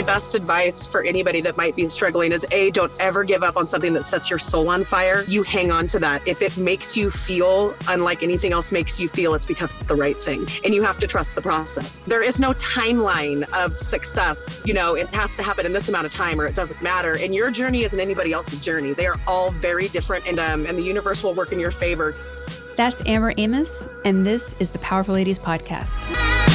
my best advice for anybody that might be struggling is A, don't ever give up on something that sets your soul on fire. You hang on to that. If it makes you feel unlike anything else makes you feel, it's because it's the right thing. And you have to trust the process. There is no timeline of success. You know, it has to happen in this amount of time or it doesn't matter. And your journey isn't anybody else's journey. They are all very different and um, and the universe will work in your favor. That's Amber Amos, and this is the Powerful Ladies Podcast.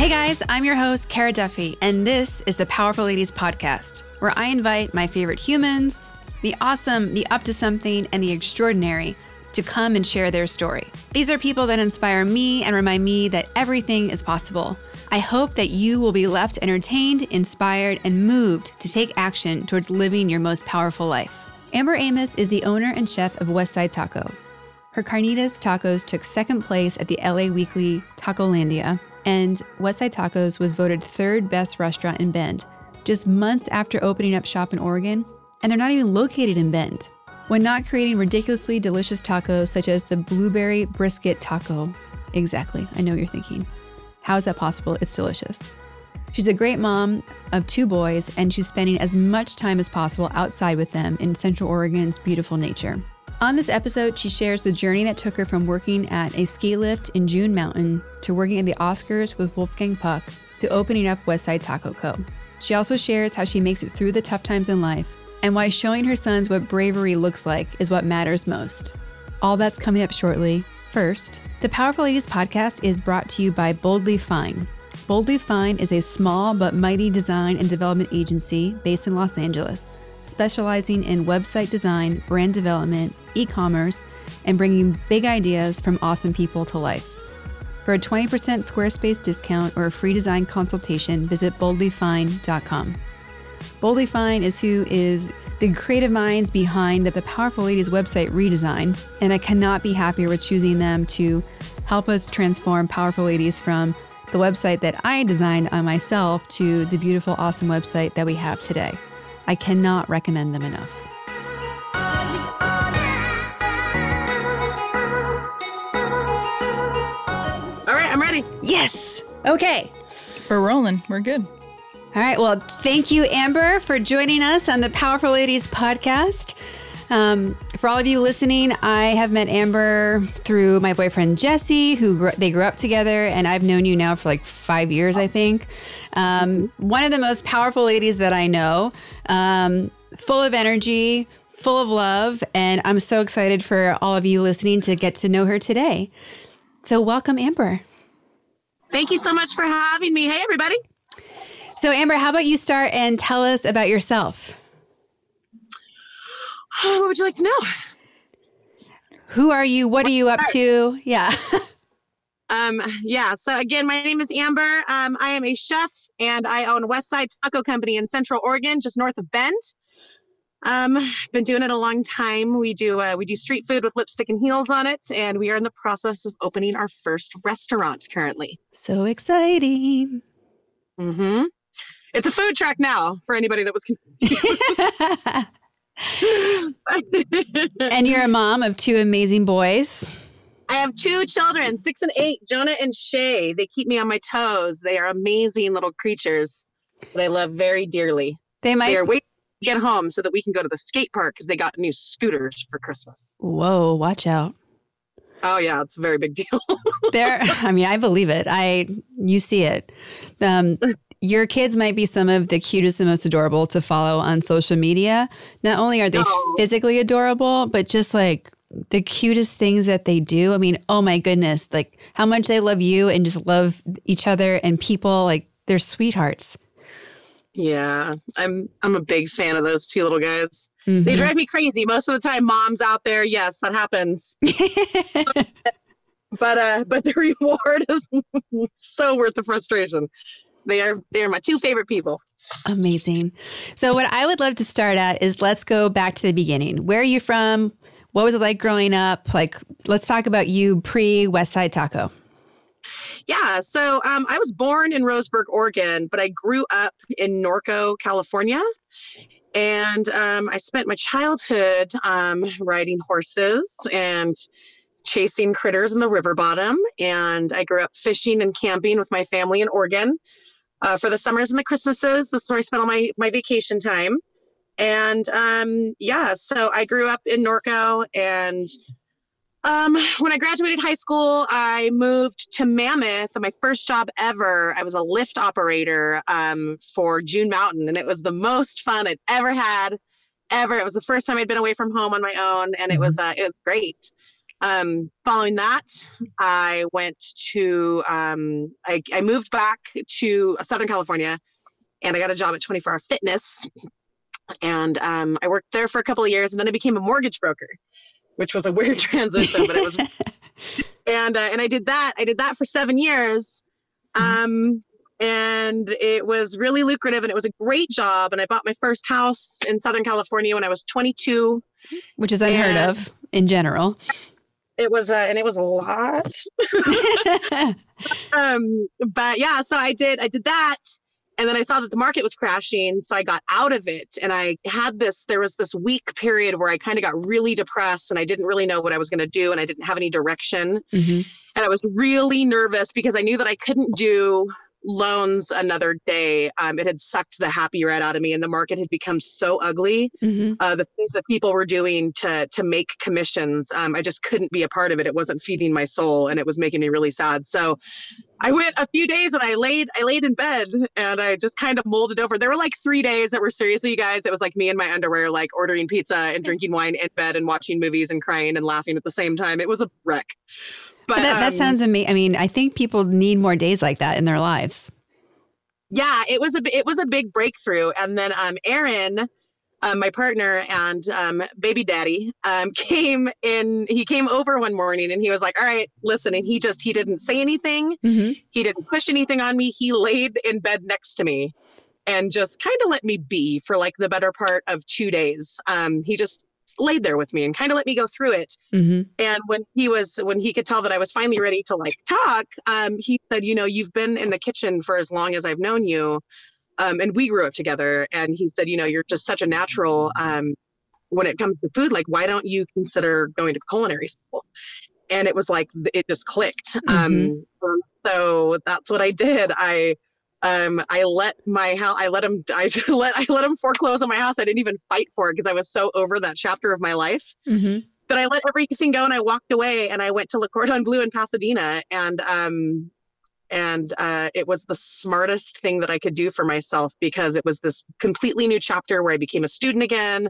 Hey guys, I'm your host, Kara Duffy, and this is the Powerful Ladies Podcast, where I invite my favorite humans, the awesome, the up to something, and the extraordinary to come and share their story. These are people that inspire me and remind me that everything is possible. I hope that you will be left entertained, inspired, and moved to take action towards living your most powerful life. Amber Amos is the owner and chef of Westside Taco. Her carnitas tacos took second place at the LA Weekly Tacolandia, and Westside Tacos was voted third best restaurant in Bend, just months after opening up shop in Oregon, and they're not even located in Bend. When not creating ridiculously delicious tacos such as the blueberry brisket taco, exactly, I know what you're thinking. How is that possible? It's delicious. She's a great mom of two boys, and she's spending as much time as possible outside with them in Central Oregon's beautiful nature. On this episode, she shares the journey that took her from working at a ski lift in June Mountain to working at the Oscars with Wolfgang Puck to opening up Westside Taco Co. She also shares how she makes it through the tough times in life and why showing her sons what bravery looks like is what matters most. All that's coming up shortly. First, the Powerful Ladies podcast is brought to you by Boldly Fine. Boldly Fine is a small but mighty design and development agency based in Los Angeles, specializing in website design, brand development, e commerce, and bringing big ideas from awesome people to life. For a 20% Squarespace discount or a free design consultation, visit boldlyfine.com. Boldly Fine is who is the creative minds behind the, the Powerful Ladies website redesign, and I cannot be happier with choosing them to help us transform Powerful Ladies from the website that I designed on myself to the beautiful, awesome website that we have today. I cannot recommend them enough. All right, I'm ready. Yes. Okay. We're rolling. We're good. All right. Well, thank you, Amber, for joining us on the Powerful Ladies podcast. Um, for all of you listening, I have met Amber through my boyfriend Jesse, who grew, they grew up together, and I've known you now for like five years, I think. Um, one of the most powerful ladies that I know, um, full of energy, full of love, and I'm so excited for all of you listening to get to know her today. So, welcome, Amber. Thank you so much for having me. Hey, everybody. So, Amber, how about you start and tell us about yourself? what would you like to know? Who are you? What are you up to? Yeah. um, yeah. So again, my name is Amber. Um, I am a chef and I own Westside Taco Company in Central Oregon, just north of Bend. Um, been doing it a long time. We do uh, we do street food with lipstick and heels on it, and we are in the process of opening our first restaurant currently. So exciting! Mm-hmm. It's a food truck now for anybody that was confused. and you're a mom of two amazing boys. I have two children, six and eight, Jonah and Shay. They keep me on my toes. They are amazing little creatures that I love very dearly. They might they are waiting to get home so that we can go to the skate park because they got new scooters for Christmas. Whoa, watch out. Oh yeah, it's a very big deal. there I mean, I believe it. I you see it. Um your kids might be some of the cutest and most adorable to follow on social media. Not only are they oh. physically adorable, but just like the cutest things that they do. I mean, oh my goodness, like how much they love you and just love each other and people. Like they're sweethearts. Yeah, I'm I'm a big fan of those two little guys. Mm-hmm. They drive me crazy most of the time. Mom's out there, yes, that happens. but uh, but the reward is so worth the frustration. They are they are my two favorite people. Amazing. So what I would love to start at is let's go back to the beginning. Where are you from? What was it like growing up? Like let's talk about you pre Westside Taco. Yeah, so um, I was born in Roseburg, Oregon, but I grew up in Norco, California. And um, I spent my childhood um, riding horses and chasing critters in the river bottom. And I grew up fishing and camping with my family in Oregon uh, for the summers and the Christmases. That's where I spent all my, my vacation time. And um, yeah, so I grew up in Norco. And um, when I graduated high school, I moved to Mammoth. And my first job ever, I was a lift operator um, for June Mountain. And it was the most fun I'd ever had ever. It was the first time I'd been away from home on my own, and it was uh, it was great. Um, following that, I went to um, I, I moved back to Southern California, and I got a job at 24 Hour Fitness, and um, I worked there for a couple of years, and then I became a mortgage broker, which was a weird transition, but it was. and uh, and I did that. I did that for seven years. Um, and it was really lucrative and it was a great job and i bought my first house in southern california when i was 22 which is unheard and of in general it was uh, and it was a lot um but yeah so i did i did that and then i saw that the market was crashing so i got out of it and i had this there was this week period where i kind of got really depressed and i didn't really know what i was going to do and i didn't have any direction mm-hmm. and i was really nervous because i knew that i couldn't do loans another day. Um, it had sucked the happy red out of me, and the market had become so ugly. Mm-hmm. Uh, the things that people were doing to to make commissions, um, I just couldn't be a part of it. It wasn't feeding my soul, and it was making me really sad. So, I went a few days, and I laid I laid in bed, and I just kind of molded over. There were like three days that were seriously, you guys. It was like me in my underwear, like ordering pizza and drinking wine in bed and watching movies and crying and laughing at the same time. It was a wreck. But, but that, um, that sounds amazing. I mean, I think people need more days like that in their lives. Yeah, it was a it was a big breakthrough, and then um, Aaron, um, my partner and um, baby daddy, um, came in. He came over one morning and he was like, "All right, listen." And he just he didn't say anything. Mm-hmm. He didn't push anything on me. He laid in bed next to me and just kind of let me be for like the better part of two days. Um, he just laid there with me and kind of let me go through it. Mm-hmm. And when he was, when he could tell that I was finally ready to like talk, um, he said, you know, you've been in the kitchen for as long as I've known you. Um, and we grew up together. And he said, you know, you're just such a natural um, when it comes to food. Like, why don't you consider going to culinary school? And it was like, it just clicked. Mm-hmm. Um, so that's what I did. I, um, I let my house, I let him, I let, I let him foreclose on my house. I didn't even fight for it because I was so over that chapter of my life. Mm-hmm. But I let everything go and I walked away and I went to Le Cordon Bleu in Pasadena and, um, and uh, it was the smartest thing that I could do for myself because it was this completely new chapter where I became a student again,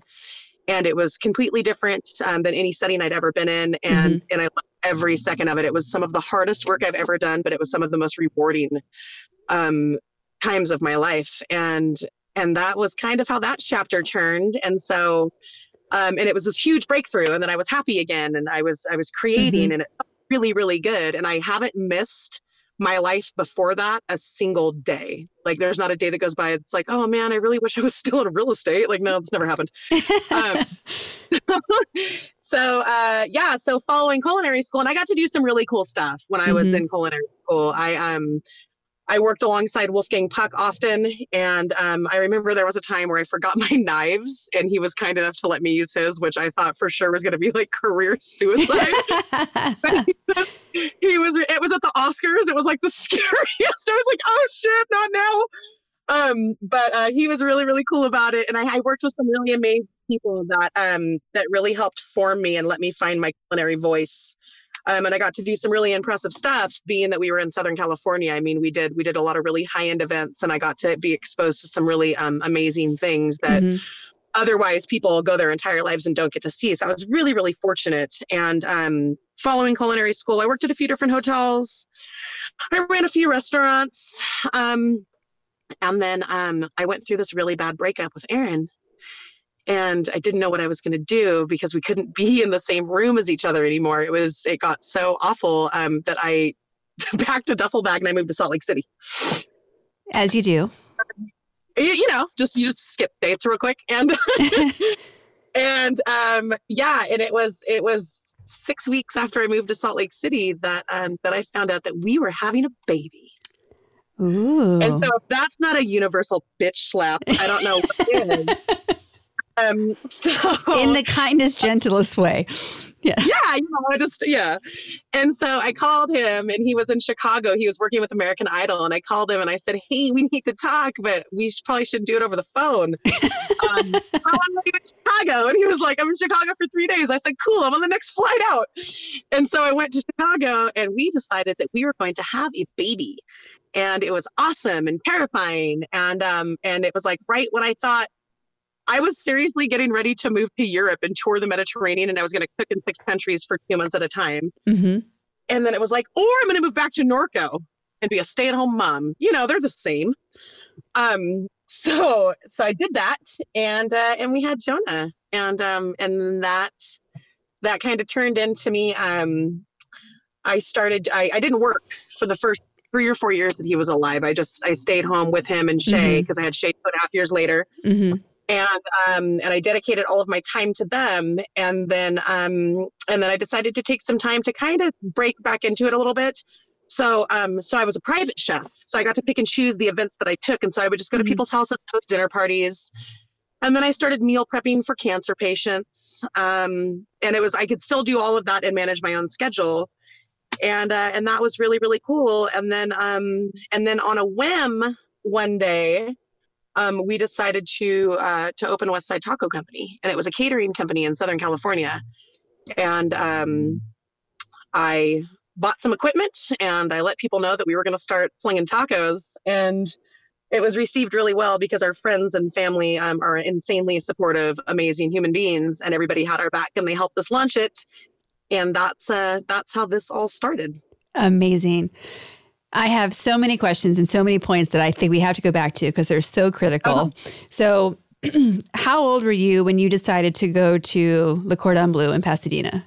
and it was completely different um, than any setting I'd ever been in, and mm-hmm. and I loved every second of it. It was some of the hardest work I've ever done, but it was some of the most rewarding um, times of my life. And and that was kind of how that chapter turned. And so um, and it was this huge breakthrough and then i was happy again and i was i was creating mm-hmm. and it felt really really good. And i haven't missed my life before that a single day. Like there's not a day that goes by it's like oh man i really wish i was still in real estate. Like no it's never happened. Um, so uh, yeah so following culinary school and i got to do some really cool stuff when i was mm-hmm. in culinary school. I um I worked alongside Wolfgang Puck often, and um, I remember there was a time where I forgot my knives, and he was kind enough to let me use his, which I thought for sure was going to be like career suicide. he was. It was at the Oscars. It was like the scariest. I was like, oh shit, not now. Um, but uh, he was really, really cool about it, and I, I worked with some really amazing people that um that really helped form me and let me find my culinary voice um, and I got to do some really impressive stuff. Being that we were in Southern California, I mean, we did we did a lot of really high end events, and I got to be exposed to some really um, amazing things that. Mm-hmm. Otherwise, people go their entire lives and don't get to see. So I was really, really fortunate. And um, following culinary school, I worked at a few different hotels. I ran a few restaurants. Um, and then um, I went through this really bad breakup with Aaron and I didn't know what I was going to do because we couldn't be in the same room as each other anymore. It was it got so awful um, that I packed a duffel bag and I moved to Salt Lake City. As you do. You, you know, just you just skip dates real quick and and um, yeah, and it was it was six weeks after I moved to Salt Lake City that um, that I found out that we were having a baby. Ooh. And so if that's not a universal bitch slap, I don't know what is. Um, so In the kindest, gentlest way. Yes. yeah, you know, I just yeah. And so I called him, and he was in Chicago. He was working with American Idol, and I called him and I said, "Hey, we need to talk, but we should, probably should do it over the phone." um, how long are you in Chicago? And he was like, "I'm in Chicago for three days." I said, "Cool, I'm on the next flight out." And so I went to Chicago, and we decided that we were going to have a baby, and it was awesome and terrifying, and um, and it was like right when I thought I was seriously getting ready to move to Europe and tour the Mediterranean, and I was going to cook in six countries for two months at a time. hmm And then it was like, or I'm going to move back to Norco and be a stay-at-home mom. You know, they're the same. Um, so so I did that, and uh, and we had Jonah, and um, and that that kind of turned into me. Um, I started. I, I didn't work for the first three or four years that he was alive. I just I stayed home with him and Shay because I had Shay two and a half years later hmm and um, and I dedicated all of my time to them. And then um, and then I decided to take some time to kind of break back into it a little bit. So um, so I was a private chef, so I got to pick and choose the events that I took, and so I would just go to Mhm. people's houses, host dinner parties. And then I started meal prepping for cancer patients, um, and it was I could still do all of that and manage my own schedule, and uh, and that was really really cool. And then um, and then on a whim one day, um, we decided to uh, to open West Side Taco Company, and it was a catering company in Southern California. And um, I bought some equipment, and I let people know that we were going to start slinging tacos, and it was received really well because our friends and family um, are insanely supportive, amazing human beings, and everybody had our back, and they helped us launch it. And that's uh, that's how this all started. Amazing. I have so many questions and so many points that I think we have to go back to because they're so critical. Uh-huh. So, how old were you when you decided to go to Le Cordon Bleu in Pasadena?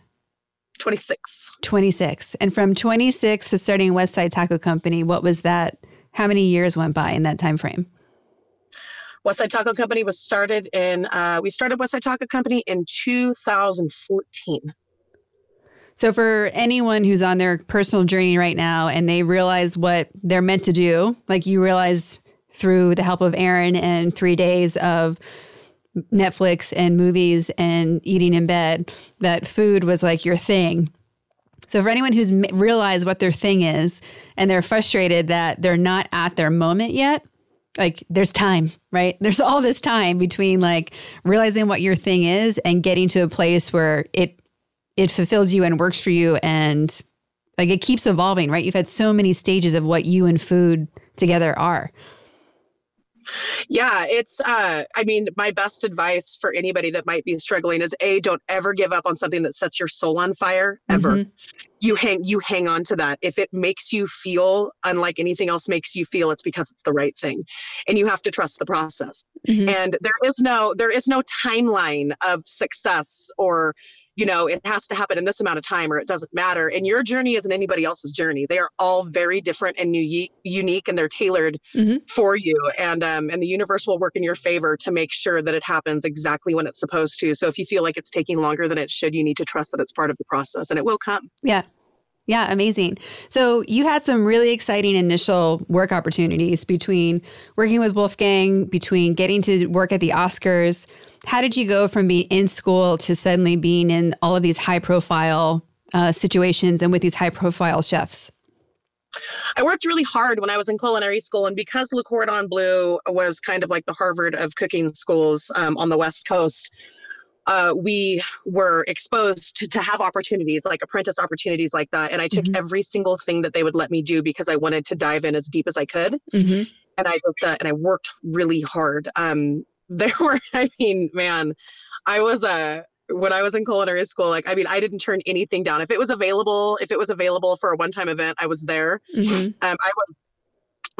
26. 26. And from 26 to starting West Side Taco Company, what was that? How many years went by in that time frame? West Side Taco Company was started in, uh, we started West Side Taco Company in 2014. So, for anyone who's on their personal journey right now and they realize what they're meant to do, like you realize through the help of Aaron and three days of Netflix and movies and eating in bed, that food was like your thing. So, for anyone who's realized what their thing is and they're frustrated that they're not at their moment yet, like there's time, right? There's all this time between like realizing what your thing is and getting to a place where it it fulfills you and works for you and like it keeps evolving, right? You've had so many stages of what you and food together are. Yeah, it's uh I mean, my best advice for anybody that might be struggling is A, don't ever give up on something that sets your soul on fire ever. Mhm. You hang you hang on to that. If it makes you feel unlike anything else makes you feel, it's because it's the right thing. And you have to trust the process. Mhm. And there is no there is no timeline of success or you know, it has to happen in this amount of time or it doesn't matter. And your journey isn't anybody else's journey. They are all very different and unique, unique and they're tailored Mhm. for you. And um, and the universe will work in your favor to make sure that it happens exactly when it's supposed to. So if you feel like it's taking longer than it should, you need to trust that it's part of the process and it will come. Yeah. Yeah, amazing. So you had some really exciting initial work opportunities between working with Wolfgang, between getting to work at the Oscars. How did you go from being in school to suddenly being in all of these high profile uh, situations and with these high profile chefs? I worked really hard when I was in culinary school, and because Le Cordon Bleu was kind of like the Harvard of cooking schools um, on the West Coast, uh, we were exposed to, to have opportunities like apprentice opportunities like that. And I took Mhm. every single thing that they would let me do because I wanted to dive in as deep as I could. Mm-hmm. and I just uh, and I worked really hard. Um, there were, I mean, man, I was a when I was in culinary school, like I mean, I didn't turn anything down. If it was available, if it was available for a one-time event, I was there. Mm-hmm. Um, I was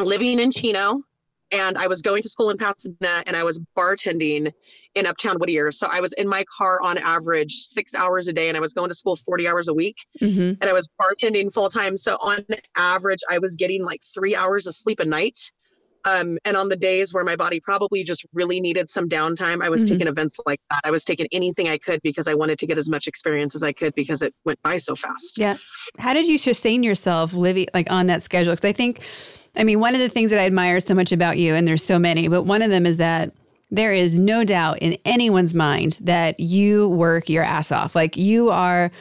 living in Chino, and I was going to school in Pasadena, and I was bartending in Uptown Whittier. So I was in my car on average six hours a day, and I was going to school 40 hours a week Mm-hmm. and I was bartending full time. So on average, I was getting like three hours of sleep a night. Um, and on the days where my body probably just really needed some downtime, I was Mhm. taking events like that. I was taking anything I could because I wanted to get as much experience as I could because it went by so fast. Yeah. How did you sustain yourself living like on that schedule? Because I think, I mean, one of the things that I admire so much about you, and there's so many, but one of them is that there is no doubt in anyone's mind that you work your ass off. Like you are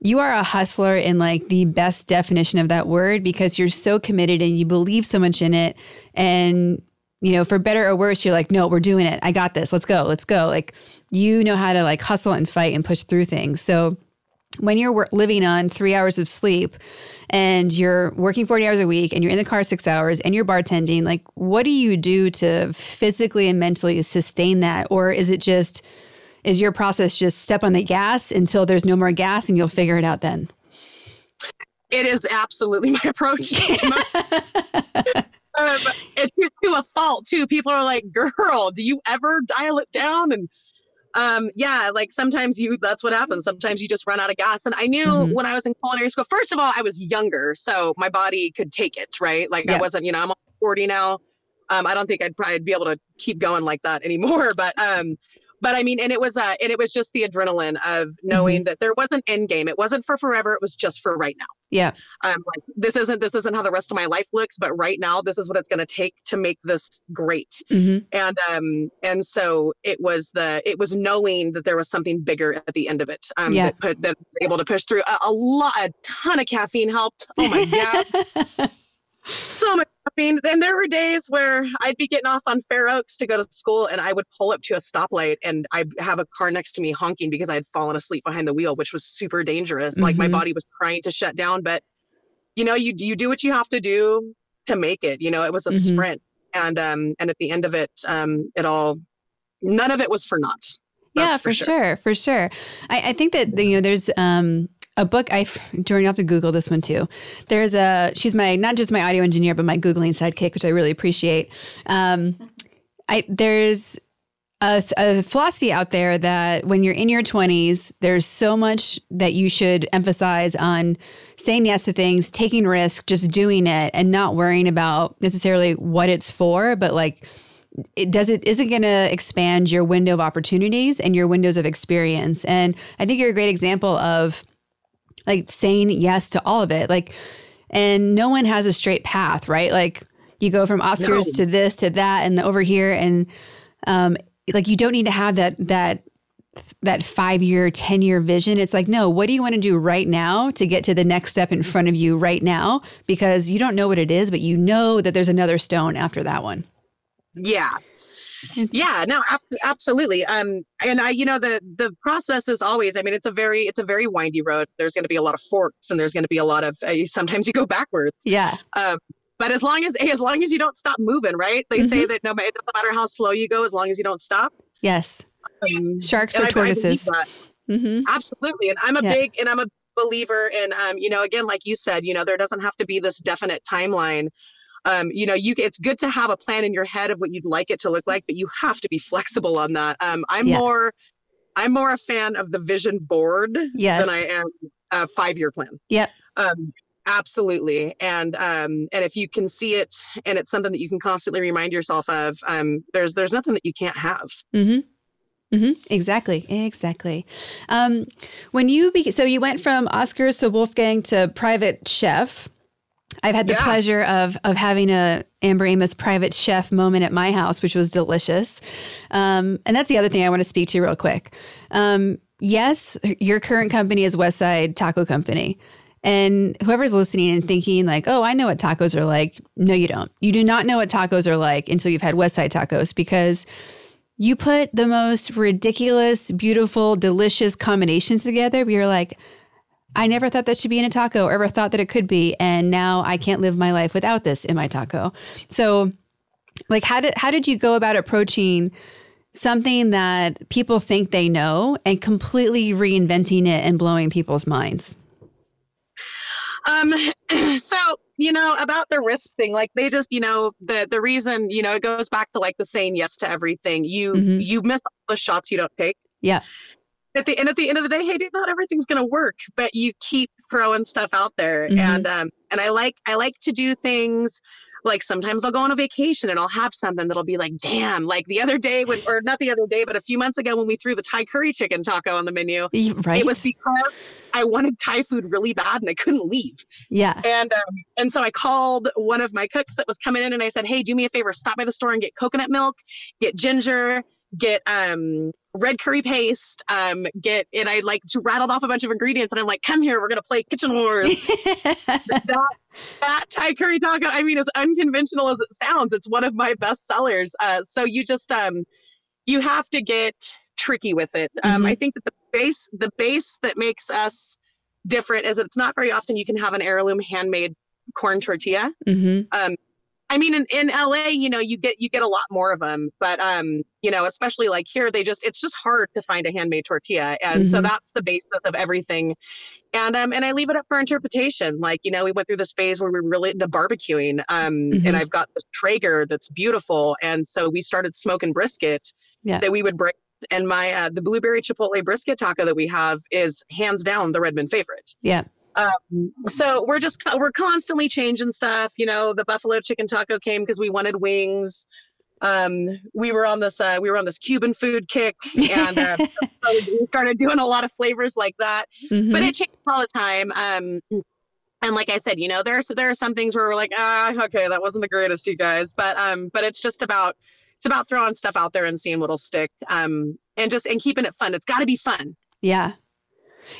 you are a hustler in like the best definition of that word because you're so committed and you believe so much in it. And you know for better or worse you're like no we're doing it. I got this. Let's go. Let's go. Like you know how to like hustle and fight and push through things. So when you're living on three hours of sleep and you're working 40 hours a week and you're in the car six hours and you're bartending, like what do you do to physically and mentally sustain that? Or is it just, is your process just step on the gas until there's no more gas and you'll figure it out then? It is absolutely my approach. um, it's to a fault too. People are like, girl, do you ever dial it down? And um yeah like sometimes you that's what happens. Sometimes you just run out of gas. And i knew mm-hmm. when i was in culinary school first of all i was younger so my body could take it right? Like yeah. i wasn't you know i'm 40 now. Um i don't think i'd probably be able to keep going like that anymore. But um but I mean, and it was uh, and it was just the adrenaline of knowing mm-hmm. that there was an end game. It wasn't for forever. It was just for right now. Yeah. Um, like this isn't this isn't how the rest of my life looks, but right now this is what it's going to take to make this great. Mm-hmm. And um, and so it was the it was knowing that there was something bigger at the end of it. Um, yeah. that put that was able to push through a, a lot, a ton of caffeine helped. Oh my god. So much caffeine. then there were days where I'd be getting off on Fair Oaks to go to school and I would pull up to a stoplight and I'd have a car next to me honking because I had fallen asleep behind the wheel, which was super dangerous. Mm-hmm. Like my mm-hmm. body was trying to shut down, but you know, you you do what you have to do to make it. You know, it was a mm-hmm. sprint. And um and at the end of it, um, it all none of it was for naught. That's yeah, for, for sure. sure. for sure. I, I think that you know there's um a book I Jordan, you have to Google this one too. There's a she's my not just my audio engineer, but my googling sidekick, which I really appreciate. Um, I there's a, a, philosophy out there that when you're in your 20s, there's so much that you should emphasize on saying yes to things, taking risks, just doing it, and not worrying about necessarily what it's for, but like it does it isn't going to expand your window of opportunities and your windows of experience. And I think you're a great example of like saying yes to all of it. Like, and no one has a straight path, right? Like, you go from Oscars no. to this to that and over here, and um, like you don't need to have that that that five year, 10 year vision. It's like, no, what do you want to do right now to get to the next step in front of you right now? Because you don't know what it is, but you know that there's another stone after that one. Yeah. It's- yeah, no, ab- absolutely. Um, and I, you know, the the process is always. I mean, it's a very it's a very windy road. There's going to be a lot of forks, and there's going to be a lot of. Uh, sometimes you go backwards. Yeah. Um, but as long as as long as you don't stop moving, right? They mm-hmm. say that no, it doesn't matter how slow you go, as long as you don't stop. Yes. Um, Sharks or tortoises. Mm-hmm. Absolutely, and I'm a yeah. big and I'm a believer in um, you know, again, like you said, you know, there doesn't have to be this definite timeline um, you know you it's good to have a plan in your head of what you'd like it to look like but you have to be flexible on that um, i'm yeah. more i'm more a fan of the vision board yes. than i am a five year plan yep um, absolutely and um and if you can see it and it's something that you can constantly remind yourself of um there's there's nothing that you can't have mm-hmm. Mm-hmm. Exactly, exactly. Um, when you be- so you went from Oscars to Wolfgang to private chef. I've had the yeah. pleasure of of having a Amber Amos private chef moment at my house, which was delicious. Um, and that's the other thing I want to speak to real quick. Um, yes, your current company is Westside Taco Company. And whoever's listening and thinking like, "Oh, I know what tacos are like." No, you don't. You do not know what tacos are like until you've had Westside Tacos because you put the most ridiculous, beautiful, delicious combinations together. You're like, I never thought that should be in a taco or ever thought that it could be. And now I can't live my life without this in my taco. So like how did how did you go about approaching something that people think they know and completely reinventing it and blowing people's minds? Um so you know about the risk thing like they just you know the the reason you know it goes back to like the saying yes to everything you mm-hmm. you miss all the shots you don't take yeah at the end at the end of the day, hey, dude, not everything's gonna work, but you keep throwing stuff out there. Mm-hmm. And um, and I like I like to do things like sometimes I'll go on a vacation and I'll have something that'll be like, damn, like the other day when or not the other day, but a few months ago when we threw the Thai curry chicken taco on the menu. Right. It was because I wanted Thai food really bad and I couldn't leave. Yeah. And um, and so I called one of my cooks that was coming in and I said, Hey, do me a favor, stop by the store and get coconut milk, get ginger, get um red curry paste, um, get and I like to rattled off a bunch of ingredients and I'm like, come here, we're gonna play kitchen wars. that that Thai curry taco, I mean, as unconventional as it sounds, it's one of my best sellers. Uh, so you just um you have to get tricky with it. Um, Mhm. I think that the base the base that makes us different is that it's not very often you can have an heirloom handmade corn tortilla. hmm Um, I mean, in, in LA, you know, you get you get a lot more of them, but um, you know, especially like here, they just it's just hard to find a handmade tortilla, and so Mhm. that's the basis of everything. And um, and I leave it up for interpretation. Like you know, we went through this phase where we were really into barbecuing, um, Mhm. and I've got this Traeger that's beautiful, and so we started smoking brisket Yeah. that we would break. And my uh, the blueberry chipotle brisket taco that we have is hands down the Redmond favorite. Yeah. Um, so we're just we're constantly changing stuff. You know, the buffalo chicken taco came because we wanted wings. Um, we were on this uh, we were on this Cuban food kick, and uh, we started doing a lot of flavors like that. Mhm. But it changes all the time. Um, and like I said, you know, there's there are some things where we're like, ah, okay, that wasn't the greatest, you guys. But um, but it's just about it's about throwing stuff out there and seeing what'll stick. Um, and just and keeping it fun. It's got to be fun. Yeah.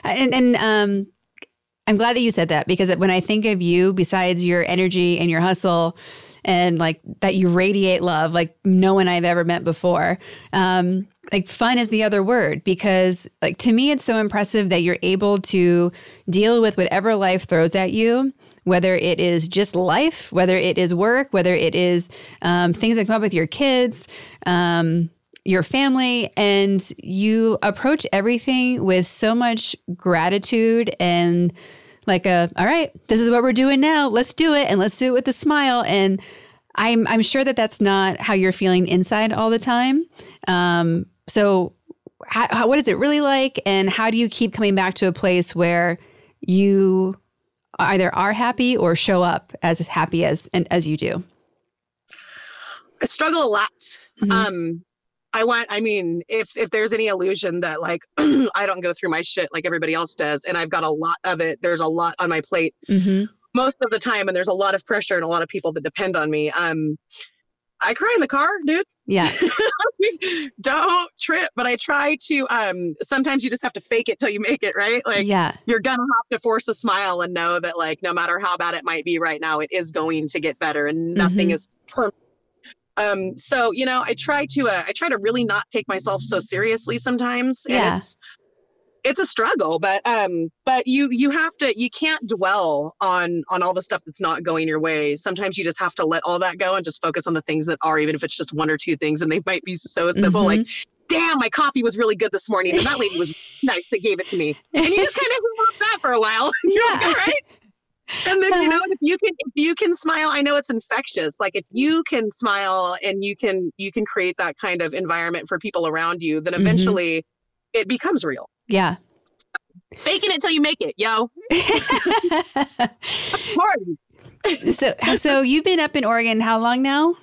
And and um I'm glad that you said that because when I think of you besides your energy and your hustle and like that you radiate love like no one I've ever met before. Um like fun is the other word because like to me it's so impressive that you're able to deal with whatever life throws at you whether it is just life, whether it is work, whether it is um, things that come up with your kids, um, your family, and you approach everything with so much gratitude and like a, all right, this is what we're doing now. Let's do it, and let's do it with a smile. And I'm I'm sure that that's not how you're feeling inside all the time. Um, so, how, how, what is it really like, and how do you keep coming back to a place where you either are happy or show up as happy as and as you do? I struggle a lot. Mhm. Um, I want, I mean, if if there's any illusion that like I don't go through my shit like everybody else does, and I've got a lot of it, there's a lot on my plate Mm-hmm. most of the time, and there's a lot of pressure and a lot of people that depend on me. Um, I cry in the car, dude. Yeah. don't trip, but I try to. Um, sometimes you just have to fake it till you make it, right? Like yeah. you're gonna have to force a smile and know that like no matter how bad it might be right now it is going to get better and nothing Mhm. is permanent um so you know i try to uh, i try to really not take myself so seriously sometimes Yeah. it's it's a struggle but um but you you have to you can't dwell on on all the stuff that's not going your way sometimes you just have to let all that go and just focus on the things that are even if it's just one or two things and they might be so simple like damn my coffee was really good this morning and that lady was nice that gave it to me and you just kind of that for a while. You're like, Yeah. all right. And then you know, if you can if you can smile, I know it's infectious. Like if you can smile and you can you can create that kind of environment for people around you, then Mhm. eventually it becomes real. yeah. Faking it till you make it, yo. So so you've been up in Oregon how long now?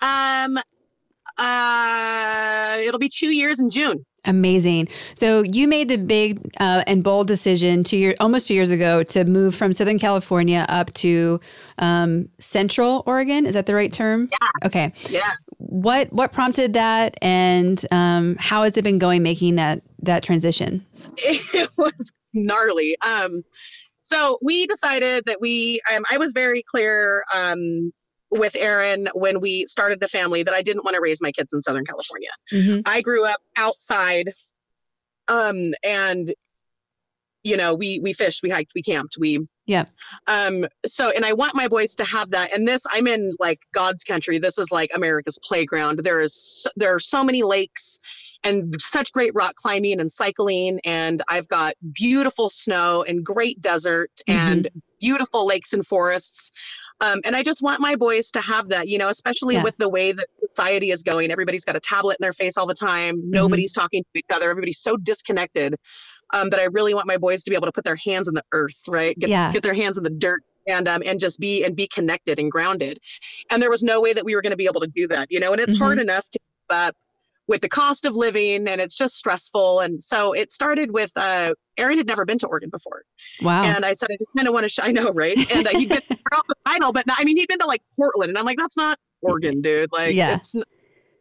Um uh it'll be two years in June. Amazing. So you made the big uh, and bold decision two year, almost two years ago to move from Southern California up to um, Central Oregon. Is that the right term? Yeah. Okay. Yeah. What what prompted that, and um, how has it been going making that that transition? it was gnarly. Um, so we decided that we, um, I was very clear um, with Aaron when we started the family that I didn't want to raise my kids in Southern California. Mm-hmm. I grew up outside, um, and you know, we we fished, we hiked, we camped, we Yeah. Um, so and I want my boys to have that. And this, I'm in like God's country. This is like America's playground. There is there are so many lakes and such great rock climbing and cycling. And I've got beautiful snow and great desert and beautiful lakes and forests. Um, and I just want my boys to have that, you know, especially Yeah. with the way that society is going. Everybody's got a tablet in their face all the time. Nobody's talking to each other. Everybody's so disconnected. Um, that I really want my boys to be able to put their hands in the earth, right? Get, Yeah. get their hands in the dirt and um, and just be and be connected and grounded. And there was no way that we were going to be able to do that, you know. And it's hard enough to keep up with the cost of living, and it's just stressful. And so it started with uh, Aaron had never been to Oregon before, Wow. and I said I just kind of want to. Sh- I know, right? And uh, he'd been off the final, but not, I mean he'd been to like Portland, and I'm like, that's not Oregon, dude. Like, Yeah. it's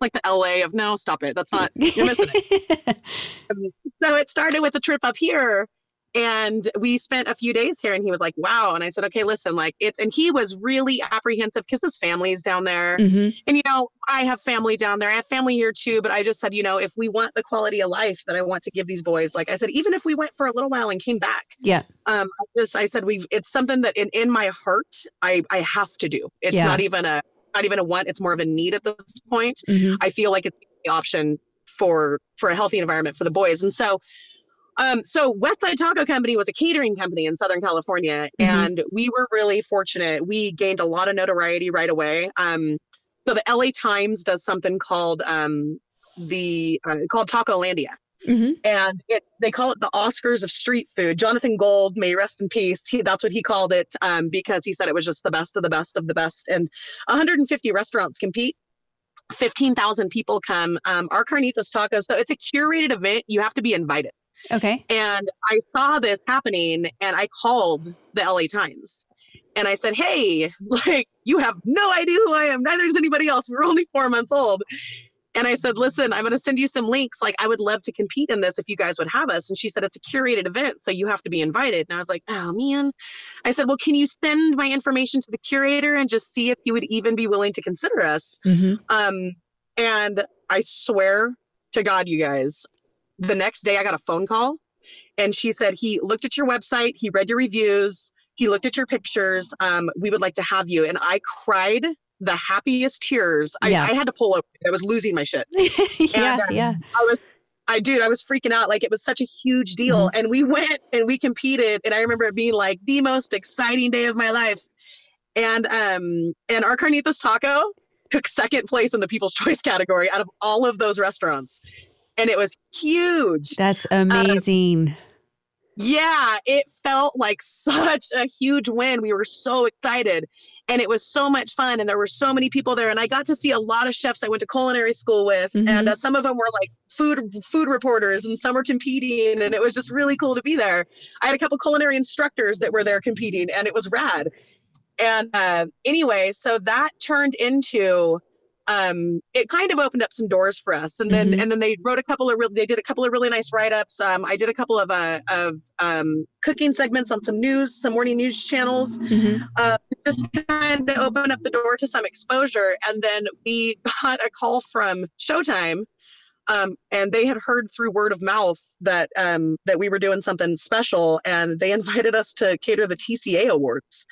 like the LA of no, stop it. That's not you're missing it. Um, so it started with a trip up here and we spent a few days here and he was like wow. And i said okay listen like it's and he was really apprehensive because his family's down there. Hmm and you know i have family down there. I have family here too but i just said you know if we want the quality of life that i want to give these boys like i said even if we went for a little while and came back. Yeah. um i just i said we've it's something that in, in my heart i i have to do. It's Yeah. not even a not even a want. It's more of a need at this point. Hmm I feel like it's the option for for a healthy environment for the boys. And so um so West Side Taco Company was a catering company in Southern California Mhm. and we were really fortunate. We gained a lot of notoriety right away. Um so the LA Times does something called um the uh, called Tacolandia hmm and it they call it the Oscars of street food. Jonathan Gold, may rest in peace. He, that's what he called it um, because he said it was just the best of the best of the best. And 150 restaurants compete. 15,000 people come. Um, our Carnitas Tacos, so it's a curated event. You have to be invited. Okay. And I saw this happening and I called the LA Times and I said, Hey, like, you have no idea who I am. Neither does anybody else. We're only four months old. And I said, Listen, I'm going to send you some links. Like, I would love to compete in this if you guys would have us. And she said, It's a curated event. So you have to be invited. And I was like, Oh, man. I said, Well, can you send my information to the curator and just see if you would even be willing to consider us? hmm Um, and I swear to God, you guys, the next day I got a phone call and she said, he looked at your website, he read your reviews, he looked at your pictures. Um, we would like to have you. And I cried the happiest tears. I, Yeah. I had to pull over. I was losing my shit. yeah. And, um, Yeah. I was, I dude, I was freaking out. Like it was such a huge deal. And we went and we competed. And I remember it being like the most exciting day of my life. And um, and our carnitas taco took second place in the People's Choice category out of all of those restaurants. And it was huge. That's amazing. Yeah, it felt like such a huge win. We were so excited and it was so much fun and there were so many people there and I got to see a lot of chefs I went to culinary school with Mhm. and uh, some of them were like food food reporters and some were competing and it was just really cool to be there. I had a couple culinary instructors that were there competing and it was rad. And uh, anyway, so that turned into um it kind of opened up some doors for us and then Mhm. and then they wrote a couple of really they did a couple of really nice write-ups um i did a couple of uh of um cooking segments on some news some morning news channels hmm uh, just kind of opened up the door to some exposure. And then we got a call from Showtime, um, and they had heard through word of mouth that um, that we were doing something special, and they invited us to cater the TCA Awards.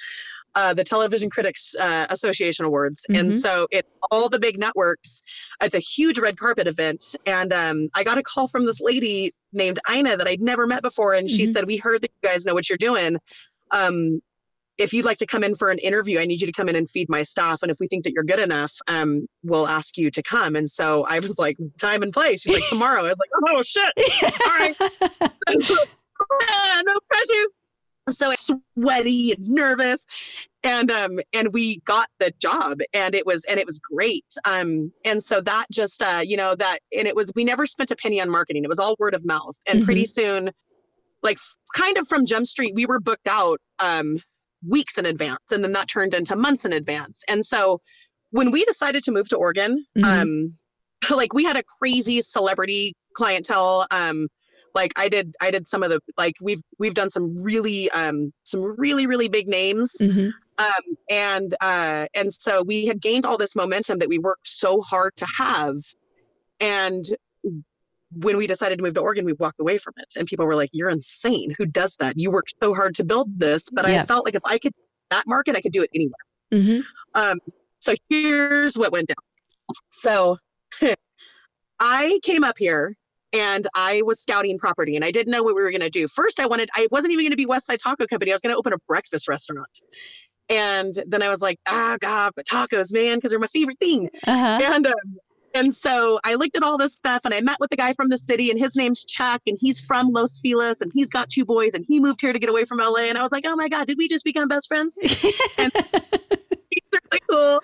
Uh, the Television Critics uh, Association Awards, Mhm. and so it's all the big networks. It's a huge red carpet event, and um, I got a call from this lady named Ina that I'd never met before, and she Mhm. said, "We heard that you guys know what you're doing. Um, if you'd like to come in for an interview, I need you to come in and feed my staff. And if we think that you're good enough, um, we'll ask you to come. And so I was like, time and place. She's like, tomorrow. I was like, oh shit. All right. No pressure. So sweaty and nervous. And um and we got the job and it was and it was great. Um and so that just uh you know that and it was we never spent a penny on marketing. It was all word of mouth. And pretty soon like kind of from Jump Street, we were booked out um weeks in advance and then that turned into months in advance. And so when we decided to move to Oregon, Mhm. um like we had a crazy celebrity clientele um like i did i did some of the like we've we've done some really um some really really big names. Hmm um and uh and so we had gained all this momentum that we worked so hard to have. And when we decided to move to oregon we walked away from it. And people were like you're insane. Who does that? You worked so hard to build this but Yeah. i felt like if i could that market i could do it anywhere. Hmm um, so here's what went down. So I came up here and I was scouting property and I didn't know what we were going to do. First, I wanted, I wasn't even going to be West Side Taco Company. I was going to open a breakfast restaurant. And then I was like, ah, God, but tacos, man, because they're my favorite thing. Uh-huh. And um, and so I looked at all this stuff and I met with the guy from the city and his name's Chuck and he's from Los Feliz and he's got two boys and he moved here to get away from LA. And I was like, oh my God, did we just become best friends? he's really cool.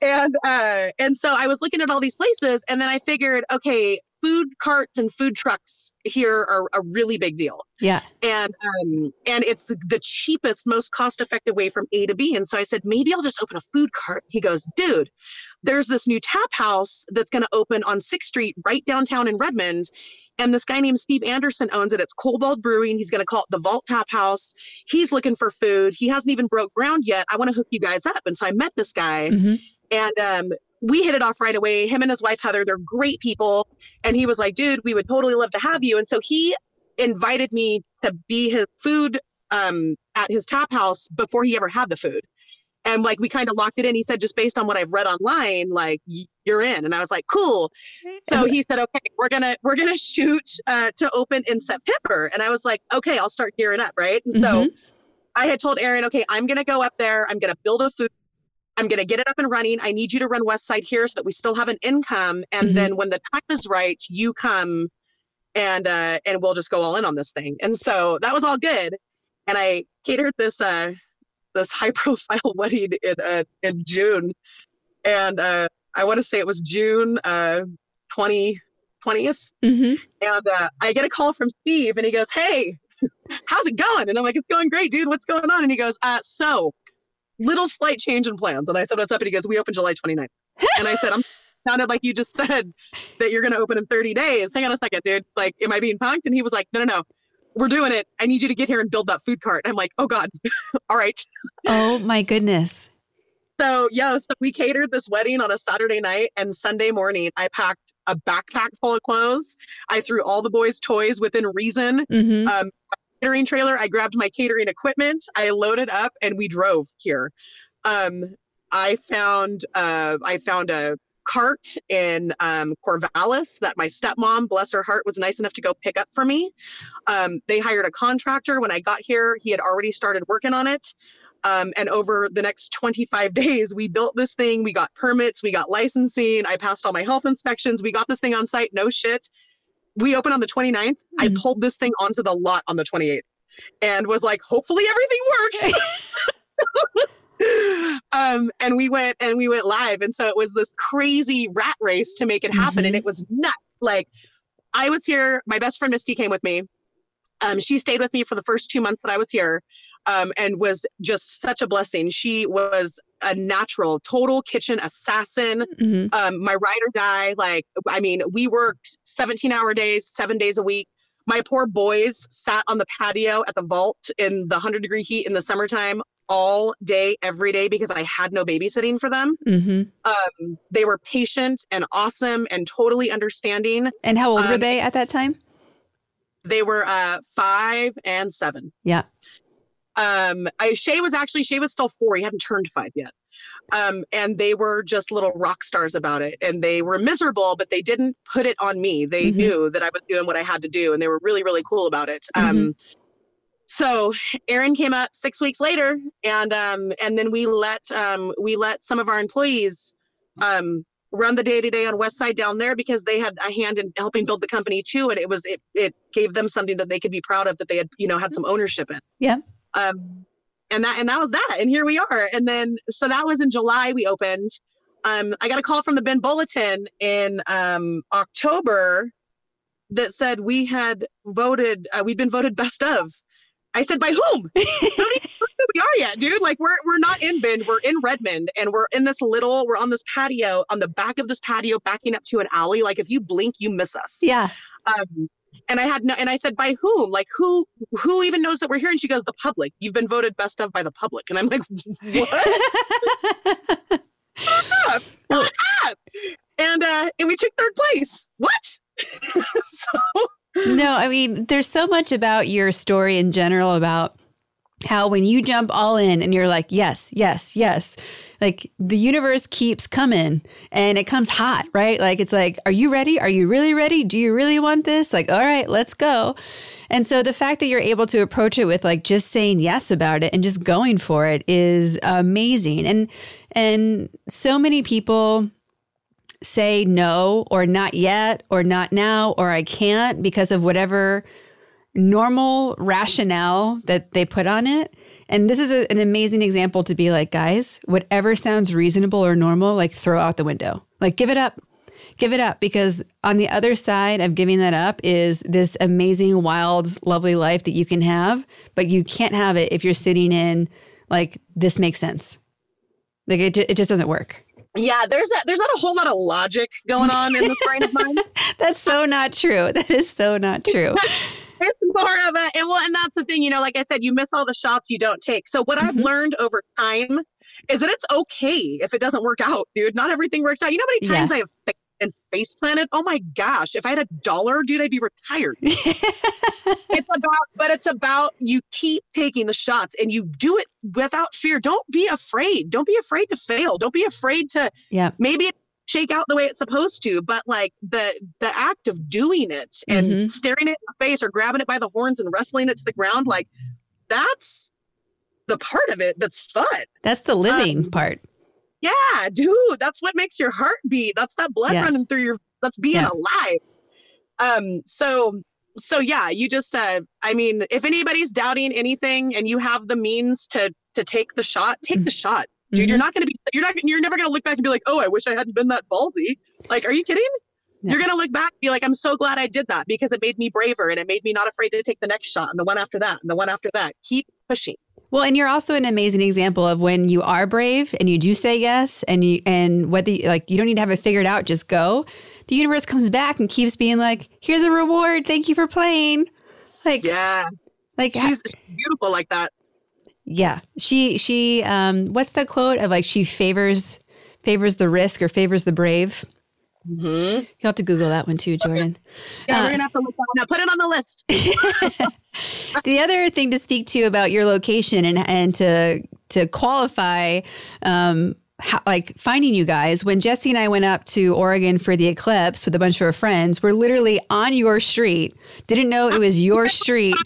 And uh, and so I was looking at all these places, and then I figured, okay, food carts and food trucks here are a really big deal. Yeah. And um, and it's the, the cheapest, most cost effective way from A to B. And so I said, maybe I'll just open a food cart. He goes, dude, there's this new tap house that's going to open on Sixth Street right downtown in Redmond. And this guy named Steve Anderson owns it. It's Kobold Brewing. He's going to call it the Vault Tap House. He's looking for food. He hasn't even broke ground yet. I want to hook you guys up. And so I met this guy, hmm and um, we hit it off right away. Him and his wife Heather, they're great people. And he was like, "Dude, we would totally love to have you." And so he invited me to be his food um, at his tap house before he ever had the food. And like we kind of locked it in. He said, just based on what I've read online, like you're in. And I was like, cool. So he said, okay, we're gonna we're gonna shoot uh, to open in September. And I was like, okay, I'll start gearing up, right? And so Mhm. I had told Aaron, okay, I'm gonna go up there. I'm gonna build a food. I'm gonna get it up and running. I need you to run West Side here so that we still have an income. And Mhm. then when the time is right, you come and uh, and we'll just go all in on this thing. And so that was all good. And I catered this uh, this high profile wedding in uh, in June, and uh, I want to say it was June uh, 20, 20th. hmm And uh, I get a call from Steve, and he goes, "Hey, how's it going?" And I'm like, "It's going great, dude. What's going on?" And he goes, uh, "So, little slight change in plans." And I said, "What's up?" And he goes, "We open July 29th." And I said, "I'm." Sounded like you just said that you're going to open in 30 days. Hang on a second, dude. Like, am I being punked? And he was like, no, no, no. We're doing it. I need you to get here and build that food cart. I'm like, oh God. All right. Oh my goodness. So yeah, so we catered this wedding on a Saturday night and Sunday morning I packed a backpack full of clothes. I threw all the boys' toys within reason. hmm Um, catering trailer. I grabbed my catering equipment. I loaded up and we drove here. Um, I found uh, I found a cart in um, Corvallis that my stepmom, bless her heart, was nice enough to go pick up for me. Um, they hired a contractor when I got here. He had already started working on it. Um, and over the next 25 days, we built this thing. We got permits, we got licensing. I passed all my health inspections. We got this thing on site. No shit. We opened on the 29th. I Mhm. pulled this thing onto the lot on the 28th and was like, hopefully everything works. um, and we went and we went live. And so it was this crazy rat race to make it happen. And Mhm. it was nuts. Like I was here, my best friend Misty came with me. Um, she stayed with me for the first two months that I was here. Um, and was just such a blessing. She was a natural, total kitchen assassin hmm um, my ride or die. Like, I mean, we worked 17 hour days, seven days a week. My poor boys sat on the patio at the vault in the 100 degree heat in the summertime all day, every day, because I had no babysitting for them. hmm Um, they were patient and awesome and totally understanding. And how old were Um, they at that time? They were uh, five and seven. Yeah. Um, I, Shay was actually, Shay was still four. He hadn't turned five yet. Um, and they were just little rock stars about it. And they were miserable, but they didn't put it on me. They Mhm. knew that I was doing what I had to do. And they were really, really cool about it. Um, so Aaron came up six weeks later and, um, and then we let, um, we let some of our employees, um, run the day to day on West Side down there because they had a hand in helping build the company too. And it was, it, it gave them something that they could be proud of that they had, you know, had some ownership in. Yeah. Um, and that, and that was that. And here we are. And then, so that was in July we opened. Um, I got a call from the Bend Bulletin in, um, October that said we had voted, uh, we'd been voted best of. I said, by whom? Who we are yet, dude. Like we're we're not in Bend, we're in Redmond, and we're in this little, we're on this patio, on the back of this patio, backing up to an alley. Like if you blink, you miss us. Yeah. Um, and I had no, and I said, by whom? Like who who even knows that we're here? And she goes, the public. You've been voted best of by the public. And I'm like, what? up? Well- up. And uh, and we took third place. What? so no, I mean, there's so much about your story in general about how when you jump all in and you're like, yes, yes, yes, like the universe keeps coming and it comes hot, right? Like, it's like, are you ready? Are you really ready? Do you really want this? Like, all right, let's go. And so the fact that you're able to approach it with like just saying yes about it and just going for it is amazing. And, and so many people say no or not yet or not now or I can't because of whatever normal rationale that they put on it. And this is a, an amazing example to be like, guys, whatever sounds reasonable or normal, like throw out the window. Like give it up. Give it up because on the other side of giving that up is this amazing, wild, lovely life that you can have, but you can't have it if you're sitting in like this makes sense. Like it, it just doesn't work. Yeah, there's a, there's not a whole lot of logic going on in this brain of mine. That's so not true. That is so not true. more of a and well, and that's the thing, you know, like I said, you miss all the shots you don't take. So what I've Mhm. learned over time is that it's okay if it doesn't work out, dude. Not everything works out. You know how many Yeah. times I have fa- and face planted? Oh my gosh, if I had a dollar, dude, I'd be retired. it's about but it's about you keep taking the shots and you do it without fear. Don't be afraid. Don't be afraid to fail. Don't be afraid to yeah. maybe it shake out the way it's supposed to but like the the act of doing it and Mhm. staring it in the face or grabbing it by the horns and wrestling it to the ground like that's the part of it that's fun That's the living Um, part. yeah dude that's what makes your heart beat that's that blood Yes. running through your that's being Yeah. alive um so so yeah you just uh i mean if anybody's doubting anything and you have the means to to take the shot take the shot dude Mhm. you're not going to be you're not you're never going to look back and be like oh i wish i hadn't been that ballsy like are you kidding No. you're going to look back and be like i'm so glad i did that because it made me braver and it made me not afraid to take the next shot and the one after that and the one after that keep pushing Well, and you're also an amazing example of when you are brave and you do say yes, and you and whether you, like you don't need to have it figured out, just go. The universe comes back and keeps being like, "Here's a reward. Thank you for playing." Like, yeah like she's, she's beautiful like that yeah. She she um, what's the quote of like she favors favors the risk or favors the brave? mm-hmm. You'll have to Google that one too, Jordan. yeah Uh, we're gonna have to look that one up. put it on the list the other thing to speak to about your location and and to to qualify um how, like finding you guys when Jesse and I went up to Oregon for the eclipse with a bunch of our friends we're literally on your street didn't know it was your street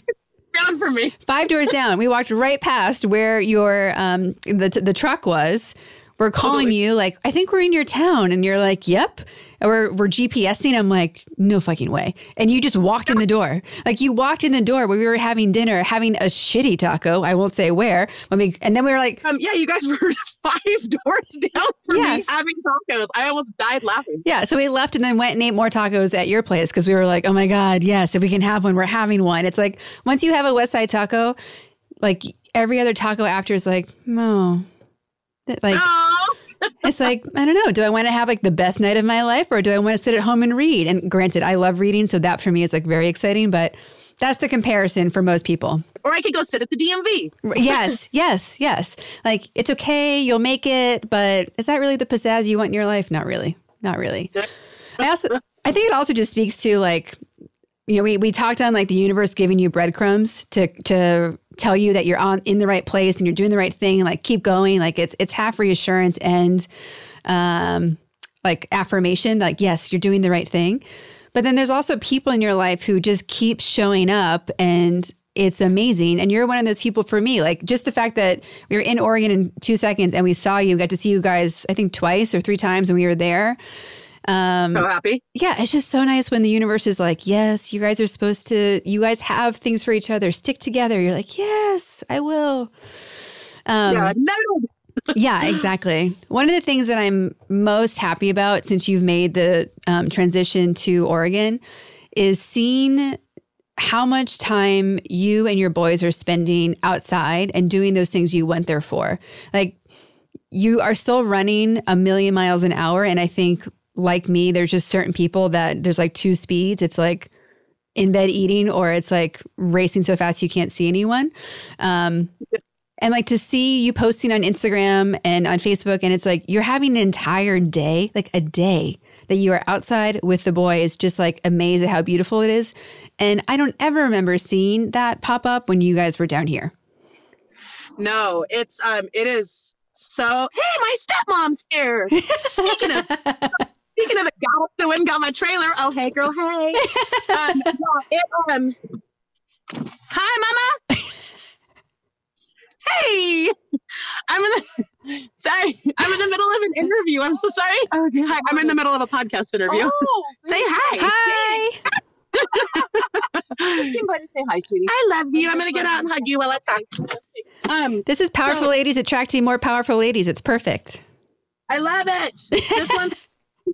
down for me. Five doors down. We walked right past where your um the the truck was we're calling Totally. you like I think we're in your town. And you're like yep. And we're we're GPSing I'm like no fucking way. And you just walked in the door. Like you walked in the door where we were having dinner having a shitty taco. I won't say where. When we and then we were like um yeah you guys were five doors down for Yes. me having tacos. I almost died laughing. Yeah so we left and then went and ate more tacos at your place because we were like oh my god yes if we can have one we're having one. It's like once you have a West Side taco like every other taco after is like no. Like Aw. It's like, I don't know. Do I want to have like the best night of my life or do I want to sit at home and read? And granted, I love reading. So that for me is like very exciting, but that's the comparison for most people. or i could go sit at the dmv yes, yes, yes. Like it's okay. You'll make it. But is that really the pizzazz you want in your life? Not really. Not really. I also, I think it also just speaks to like, you know, we, we talked on like the universe giving you breadcrumbs to, to tell you that you're on in the right place and you're doing the right thing. Like keep going. Like it's, it's half reassurance and, um, like affirmation, like, yes, you're doing the right thing. But then there's also people in your life who just keep showing up and it's amazing. And you're one of those people for me. Like just the fact that we were in Oregon in two seconds and we saw you, got to see you guys, I think twice or three times when we were there. Um, so happy yeah, it's just so nice when the universe is like, yes, you guys are supposed to, you guys have things for each other, stick together. You're like, yes, I will. Um, yeah no yeah, exactly. One of the things that I'm most happy about since you've made the um, transition to Oregon is seeing how much time you and your boys are spending outside and doing those things you went there for. Like, you are still running a million miles an hour. And I think, like me, there's just certain people that there's like two speeds. It's like in bed eating, or it's like racing so fast you can't see anyone. Um, and like to see you posting on Instagram and on Facebook, and it's like you're having an entire day, like a day that you are outside with the boy boys, just like amazed at how beautiful it is. And I don't ever remember seeing that pop up when you guys were down here. No, it's um, it is so. Hey, my stepmom's here. Speaking of speaking of it, got up the wind, got my trailer. Oh, hey, girl, hey. Um, it, um, hi, mama. Hey, I'm in the sorry. I'm in the middle of an interview. I'm so sorry. Hi, I'm in the middle of a podcast interview. Oh, Say hi. Hi. just came by to say hi, sweetie. I love you. I'm gonna get out and hug you while I talk. Um, This is Powerful So- Ladies attracting more powerful ladies. It's perfect. I love it. This one,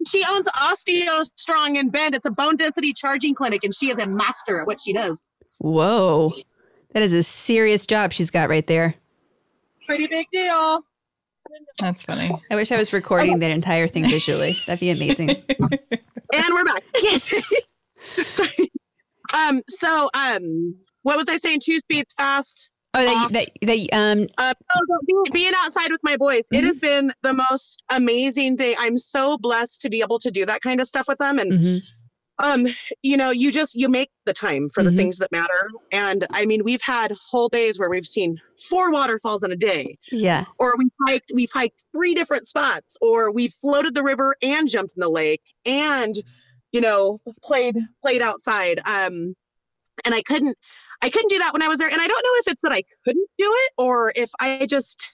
she owns Osteo Strong in Bend. It's a bone density charging clinic, and she is a master at what she does. Whoa. That is a serious job she's got right there. Pretty big deal. That's funny. I wish I was recording that entire thing visually. That'd be amazing. And we're back. Yes. Sorry. Um. So, um, what was I saying? Two speeds fast. Oh, they, Off. that, that, um, Uh, no, being, outside with my boys, it Mhm. has been the most amazing thing. I'm so blessed to be able to do that kind of stuff with them. And mhm. um, you know, you just you make the time for Mhm. the things that matter. And I mean, we've had whole days where we've seen four waterfalls in a day, yeah. or we've hiked we've hiked three different spots, or we've floated the river and jumped in the lake, and you know, played played outside. Um, and I couldn't I couldn't do that when I was there. And I don't know if it's that I couldn't do it or if I just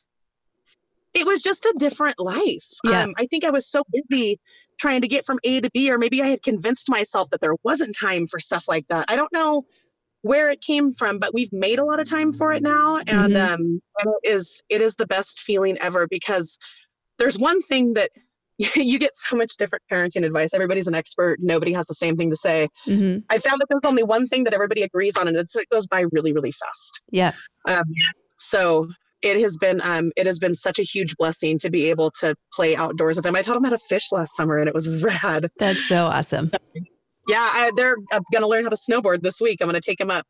it was just a different life. Yeah. Um, I think I was so busy trying to get from A to B, or maybe I had convinced myself that there wasn't time for stuff like that. I don't know where it came from, but we've made a lot of time for it now. And Mhm. um and it is it is the best feeling ever because there's one thing that you get so much different parenting advice. Everybody's an expert. Nobody has the same thing to say. hmm I found that there's only one thing that everybody agrees on, and it's, it goes by really, really fast. Yeah. Um, so it has been um, it has been such a huge blessing to be able to play outdoors with them. I taught them how to fish last summer, and it was rad. That's so awesome. Yeah, I, they're uh, gonna learn how to snowboard this week. I'm gonna take them up,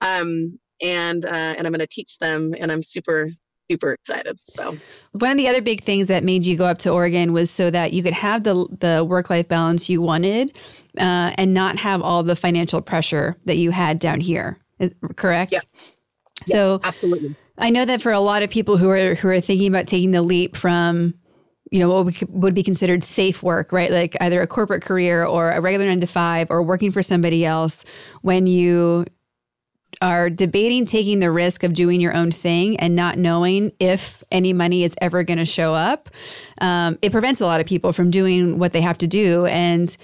um, and uh, and I'm gonna teach them, and I'm super super excited. So One of the other big things that made you go up to Oregon was so that you could have the the work life balance you wanted, uh, and not have all the financial pressure that you had down here. Correct. Yeah. So yes, absolutely. I know that for a lot of people who are who are thinking about taking the leap from, you know, what would be considered safe work, right? Like either a corporate career or a regular nine to five or working for somebody else. When you are debating taking the risk of doing your own thing and not knowing if any money is ever going to show up, um, it prevents a lot of people from doing what they have to do. And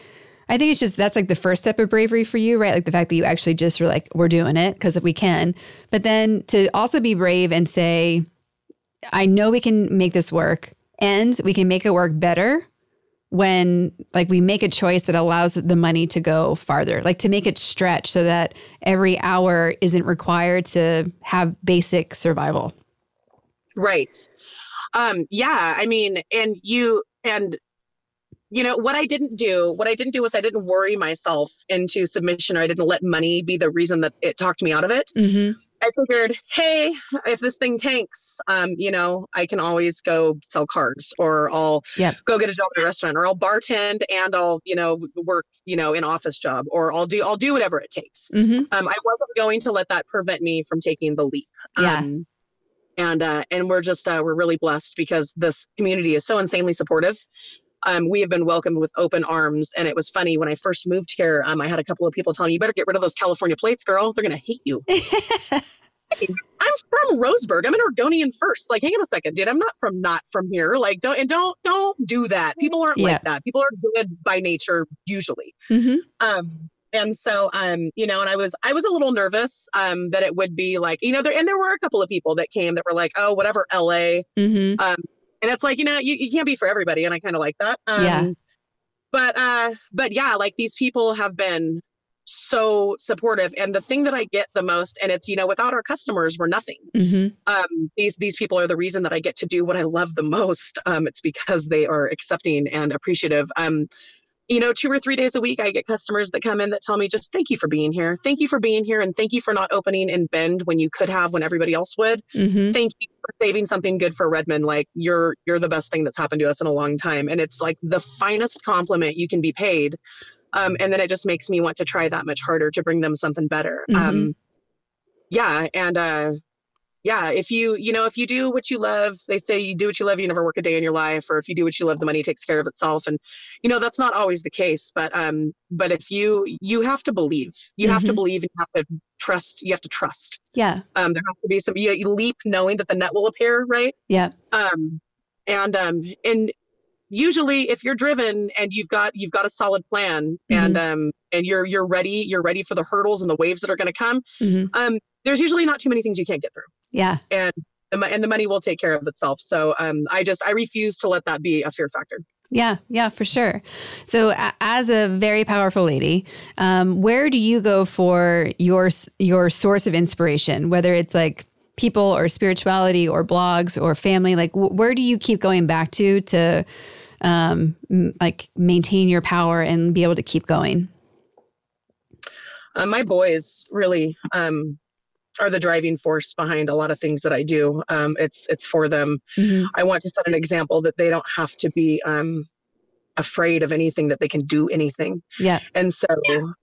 I think it's just that's like the first step of bravery for you, right? Like the fact that you actually just were like, we're doing it because we can. But then to also be brave and say, I know we can make this work and we can make it work better when like we make a choice that allows the money to go farther, like to make it stretch so that every hour isn't required to have basic survival. Right. Um, yeah, I mean, and you and you know what I didn't do, what I didn't do was I didn't worry myself into submission or I didn't let money be the reason that it talked me out of it. Mm-hmm. I figured, hey, if this thing tanks, um, you know, I can always go sell cars or I'll Yep. go get a job at a restaurant or I'll bartend and I'll, you know, work, you know, an office job or I'll do I'll do whatever it takes. Mm-hmm. Um, I wasn't going to let that prevent me from taking the leap. Yeah. Um, and uh, and we're just uh, we're really blessed because this community is so insanely supportive. Um, we have been welcomed with open arms, and it was funny when I first moved here. Um, I had a couple of people telling me, "You better get rid of those California plates, girl. They're gonna hate you." I'm from Roseburg. I'm an Oregonian first. Like, hang on a second, dude. I'm not from not from here. Like, don't and don't don't do that. People aren't Yeah. like that. People are good by nature usually. mm-hmm. Um, and so, um, you know, and I was, I was a little nervous, um, that it would be like, you know, there, and there were a couple of people that came that were like, oh, whatever, LA. Mm-hmm. Um, and it's like, you know, you, you can't be for everybody. And I kind of like that. Um, Yeah. but, uh, but yeah, like these people have been so supportive. And the thing that I get the most, and it's, you know, without our customers, we're nothing Mm-hmm. um, these these people are the reason that I get to do what I love the most. Um, it's because they are accepting and appreciative. Um, you know, two or three days a week, I get customers that come in that tell me just thank you for being here, thank you for being here, and thank you for not opening in Bend when you could have when everybody else would. Mm-hmm. Thank you for saving something good for Redmond. Like you're you're the best thing that's happened to us in a long time, and it's like the finest compliment you can be paid. Um, and then it just makes me want to try that much harder to bring them something better. Mhm. Um, yeah, and uh, yeah, if you you know if you do what you love, they say you do what you love, you never work a day in your life, or if you do what you love, the money takes care of itself. And you know that's not always the case, but um, but if you you have to believe, you have to Mhm. believe, and you have to trust. You have to trust. Yeah. Um, there has to be some you, you leap knowing that the net will appear, right? Yeah. um and um and usually if you're driven and you've got you've got a solid plan and um and you're you're ready you're ready for the hurdles and the waves that are going to come Mm-hmm. um there's usually not too many things you can't get through Yeah. and the, and the money will take care of itself so um i just i refuse to let that be a fear factor Yeah, yeah, for sure. So, a- as a very powerful lady, um, where do you go for your your source of inspiration? Whether it's like people or spirituality or blogs or family, like wh- where do you keep going back to to um, m- like maintain your power and be able to keep going? Uh, my boys really um, are the driving force behind a lot of things that I do. Um, it's it's for them. Mhm. I want to set an example that they don't have to be um, afraid of anything, that they can do anything. Yeah. And so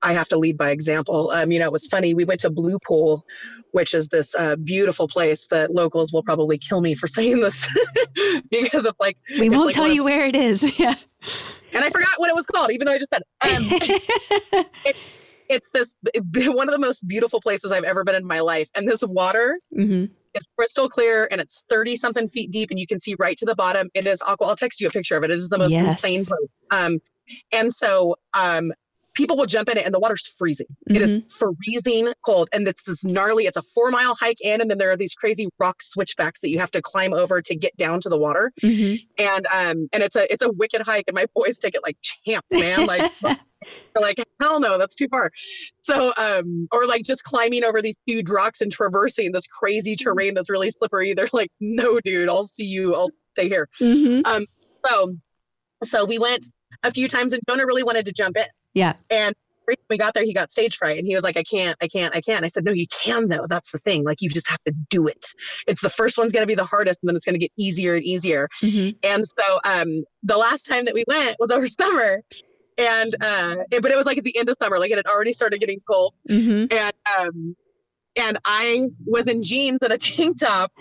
I have to lead by example. Um, you know, it was funny. We went to Blue Pool, which is this uh, beautiful place that locals will probably kill me for saying this because it's like, We It's won't like tell one of- you where it is. Yeah. and I forgot what it was called, even though I just said it. It's this one of the most beautiful places I've ever been in my life. And this water hmm is crystal clear and it's 30 something feet deep and you can see right to the bottom. It is aqua. I'll text you a picture of it. It is the most Yes. insane place. Um, and so um, people will jump in it and the water's freezing. It is freezing cold. And it's this gnarly, it's a four mile hike in. And then there are these crazy rock switchbacks that you have to climb over to get down to the water. hmm And um, and it's a it's a wicked hike. And my boys take it like champs, man. Like they're like, hell no, that's too far. So, um, or like just climbing over these huge rocks and traversing this crazy terrain that's really slippery. They're like, no, dude, I'll see you. I'll stay here. hmm So, so we went a few times, and Jonah really wanted to jump in. Yeah. And when we got there, he got stage fright, and he was like, I can't, I can't, I can't. I said, No, you can though. That's the thing. Like, you just have to do it. It's the first one's going to be the hardest, and then it's going to get easier and easier. hmm And so um, the last time that we went was over summer. And uh, it- but it was like at the end of summer, like it had already started getting cold. hmm And um, and I was in jeans and a tank top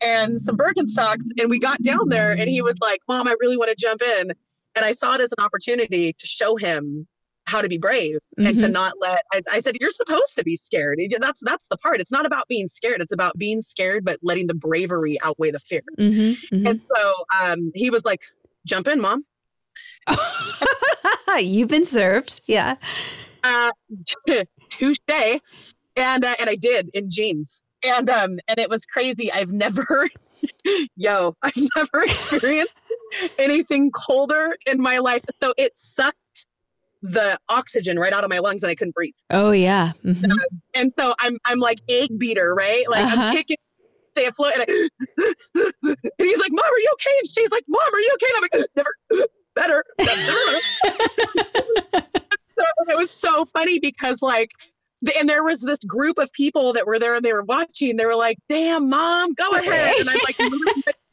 and some Birkenstocks. And we got down there and he was like, Mom, I really want to jump in. And I saw it as an opportunity to show him how to be brave and to Mhm. not let I, I said you're supposed to be scared. That's that's the part. It's not about being scared. It's about being scared but letting the bravery outweigh the fear. Hmm hmm and so um, he was like jump in mom. You've been served. Yeah. uh touche. And uh, and i did in jeans. And um and it was crazy. I've never yo i've never experienced anything colder in my life. So it sucked the oxygen right out of my lungs and i couldn't breathe. Oh yeah. Mhm. and so i'm i'm like egg beater right? Like Uh-huh. i'm kicking stay afloat and, I, and he's like mom are you okay? And she's like mom are you okay? And i'm like never better so it was so funny because like and there was this group of people that were there and they were watching. They were like damn mom go ahead. And i'm like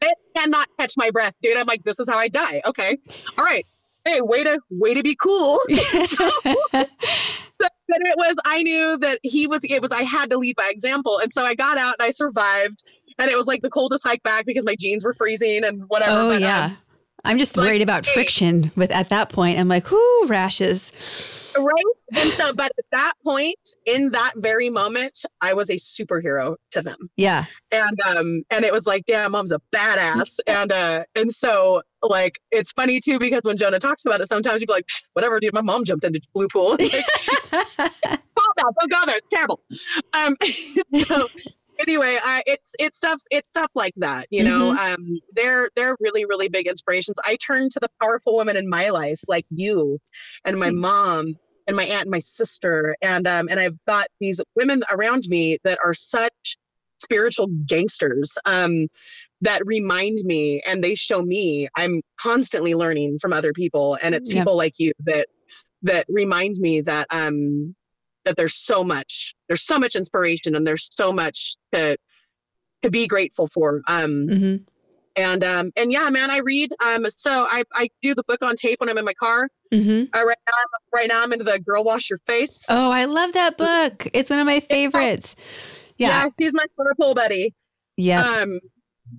it cannot catch my breath dude. I'm like this is how i die. Okay. All right hey way to way to be cool So, but it was i knew that he was it was i had to lead by example and so i got out and i survived and it was like the coldest hike back because my jeans were freezing and whatever oh but, um, yeah. I'm just like, worried about hey. friction with at that point. I'm like, whoo, rashes. Right? And so but at that point in that very moment i was a superhero to them. Yeah. and um and it was like damn mom's a badass. And uh and so like it's funny too because when jonah talks about it sometimes he'd be like whatever dude my mom jumped into blue pool. Like, don't go there it's terrible. Um so anyway I, it's it's stuff it's stuff like that you know? Um they're they're really really big inspirations. I turn to the powerful women in my life like you and my mom and my aunt and my sister and um and i've got these women around me that are such spiritual gangsters um that remind me and they show me i'm constantly learning from other people and it's Yeah. people like you that that remind me that um that there's so much there's so much inspiration and there's so much to to be grateful for um hmm and um and yeah man i read um so i i do the book on tape when i'm in my car. Hmm uh, right now I'm, right now i'm into the girl wash your face. Oh, I love that book. It's one of my favorites. Yeah. yeah she's my purple buddy. Yeah. um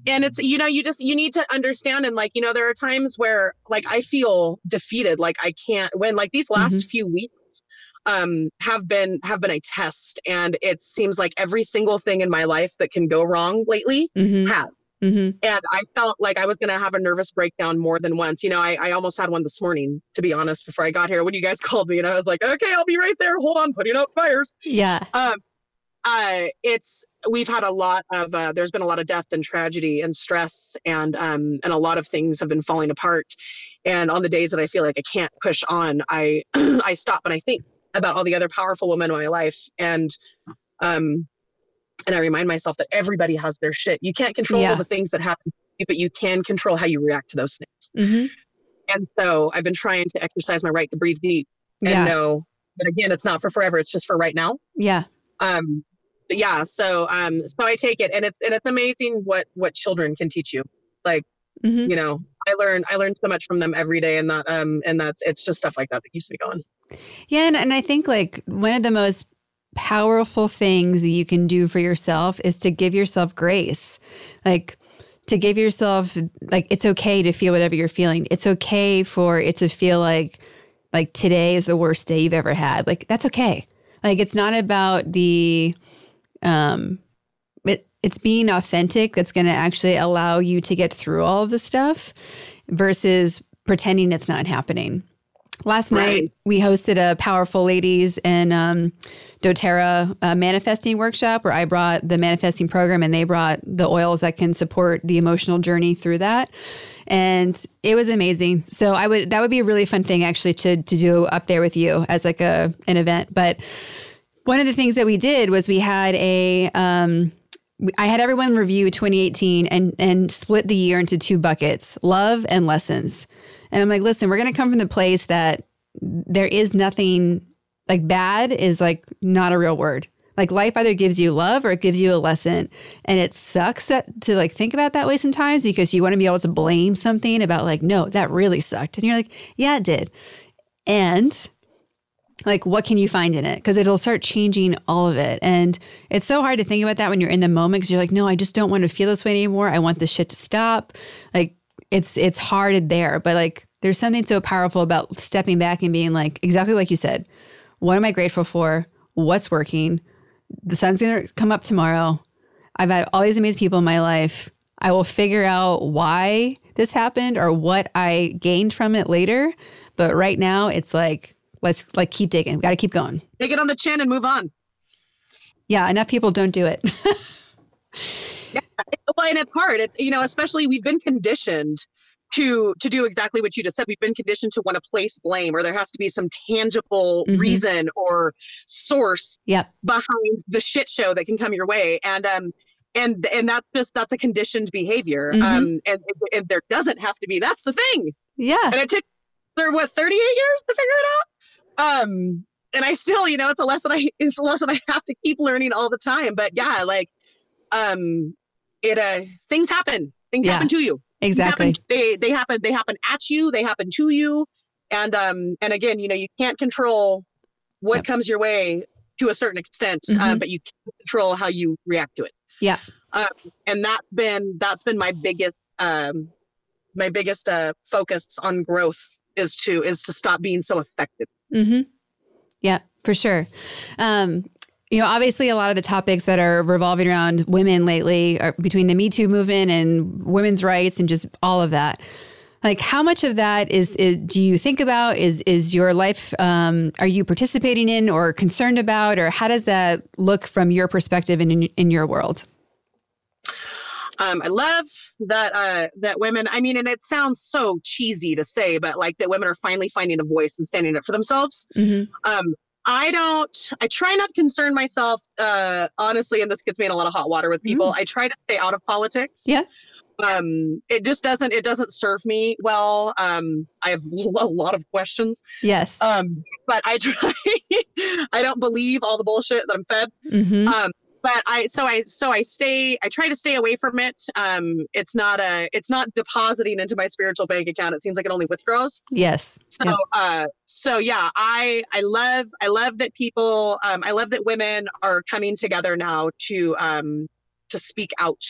and it's you know you just you need to understand and like you know there are times where like i feel defeated. Like i can't when like these last few weeks um have been have been a test. And it seems like every single thing in my life that can go wrong lately hmm has hmm and i felt like i was going to have a nervous breakdown more than once. You know I, I almost had one this morning to be honest before i got here. When you guys called me? And i was like okay i'll be right there. Hold on putting out fires. Yeah. um uh, it's we've had a lot of uh, there's been a lot of death and tragedy and stress and um, and a lot of things have been falling apart. And on the days that I feel like I can't push on, I I stop and I think about all the other powerful women in my life. And um and I remind myself that everybody has their shit. You can't control Yeah. the things that happen, to you, but you can control how you react to those things. hmm And so I've been trying to exercise my right to breathe deep and Yeah. know that again, it's not for forever. It's just for right now. Yeah. Um, but yeah, so um, so I take it, and it's and it's amazing what what children can teach you. Like hmm you know, I learn I learn so much from them every day, and that um and that's it's just stuff like that that keeps me going. Yeah, and, and I think like one of the most powerful things that you can do for yourself is to give yourself grace. Like to give yourself like it's okay to feel whatever you're feeling. It's okay for it to feel like like today is the worst day you've ever had. Like that's okay. Like it's not about the um it, it's being authentic that's going to actually allow you to get through all of the stuff versus pretending it's not happening. Last night Right. we hosted a powerful ladies and um, DoTerra uh, manifesting workshop where I brought the manifesting program and they brought the oils that can support the emotional journey through that, and it was amazing. So I would that would be a really fun thing actually to to do up there with you as like a an event. But one of the things that we did was we had a um, I had everyone review 2018 and and split the year into two buckets, love and lessons. And I'm like, listen, we're going to come from the place that there is nothing like bad is like not a real word. Like life either gives you love or it gives you a lesson. And it sucks that to like think about that way sometimes because you want to be able to blame something about like, no, that really sucked. And you're like, yeah, it did. And like what can you find in it because it'll start changing all of it and it's so hard to think about that when you're in the moment because you're like no i just don't want to feel this way anymore i want this shit to stop like it's it's hard there but like there's something so powerful about stepping back and being like exactly like you said what am i grateful for? What's working? The sun's gonna come up tomorrow. I've had all these amazing people in my life. I will figure out why this happened or what i gained from it later but right now it's like let's like keep digging. We got to keep going. Take it on the chin and move on. yeah enough people don't do it Well, and it's hard. It's you know, especially we've been conditioned to to do exactly what you just said. We've been conditioned to want to place blame, or there has to be some tangible Mhm. reason or source yep behind the shit show that can come your way. And um and and that's just that's a conditioned behavior. Mhm. Um and, and there doesn't have to be. That's the thing. yeah And it took there what 38 years to figure it out. Um and I still, you know, it's a lesson I it's a lesson I have to keep learning all the time. But yeah, like um it uh things happen. Things Yeah. happen to you. Exactly happen, they they happen they happen at you, they happen to you. And um and again, you know, you can't control what Yep. comes your way to a certain extent, Mhm. um, but you can control how you react to it. Yeah. Um, and that's been that's been my biggest um my biggest uh focus on growth is to is to stop being so affected. Mm-hmm. Yeah, for sure. Um, you know, obviously, a lot of the topics that are revolving around women lately are between the Me Too movement and women's rights and just all of that. Like, how much of that is, is do you think about? Is is your life? Um, are you participating in or concerned about, or how does that look from your perspective and in, in your world? Um, I love that uh, that women. I mean, and it sounds so cheesy to say, but like that women are finally finding a voice and standing up for themselves. Mm-hmm. Um, I don't. I try not to concern myself. Uh, honestly, and this gets me in a lot of hot water with people. I try to stay out of politics. Yeah. Um, it just doesn't. It doesn't serve me well. Um, I have a lot of questions. Yes. Um, but I try. I don't believe all the bullshit that I'm fed. mm-hmm. Um, but I so I so I stay I try to stay away from it. Um, it's not a it's not depositing into my spiritual bank account. It seems like it only withdraws. yes. So Yep. uh so yeah, I I love I love that people um I love that women are coming together now to um to speak out.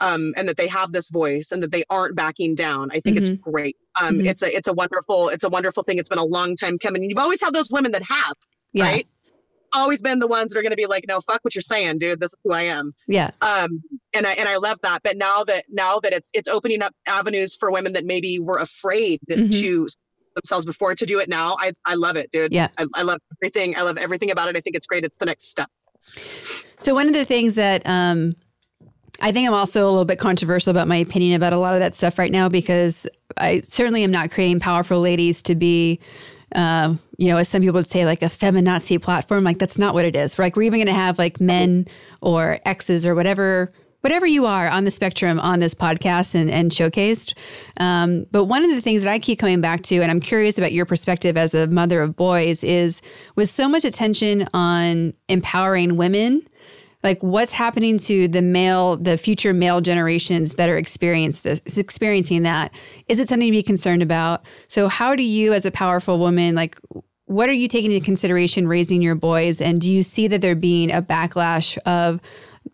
Um, and that they have this voice and that they aren't backing down. I think it's great. Um, Mhm. it's a it's a wonderful it's a wonderful thing. It's been a long time coming. You've always had those women that have Yeah. right? Always been the ones that are going to be like, no, fuck what you're saying, dude. This is who I am. Yeah. Um, and I and I love that. But now that now that it's it's opening up avenues for women that maybe were afraid Mhm. to themselves before to do it now. I I love it, dude. Yeah. I, I love everything. I love everything about it. I think it's great. It's the next step. So one of the things that um, I think I'm also a little bit controversial about my opinion about a lot of that stuff right now because I certainly am not creating powerful ladies to be. Uh, you know, as some people would say, like a feminazi platform, like that's not what it is. Like we're even going to have like men or exes or whatever whatever you are on the spectrum on this podcast and, and showcased. Um, but one of the things that I keep coming back to, and I'm curious about your perspective as a mother of boys, is with so much attention on empowering women. Like what's happening to the male, the future male generations that are experience this, experiencing that? Is it something to be concerned about? So, how do you, as a powerful woman, like what are you taking into consideration raising your boys? And do you see that there being a backlash of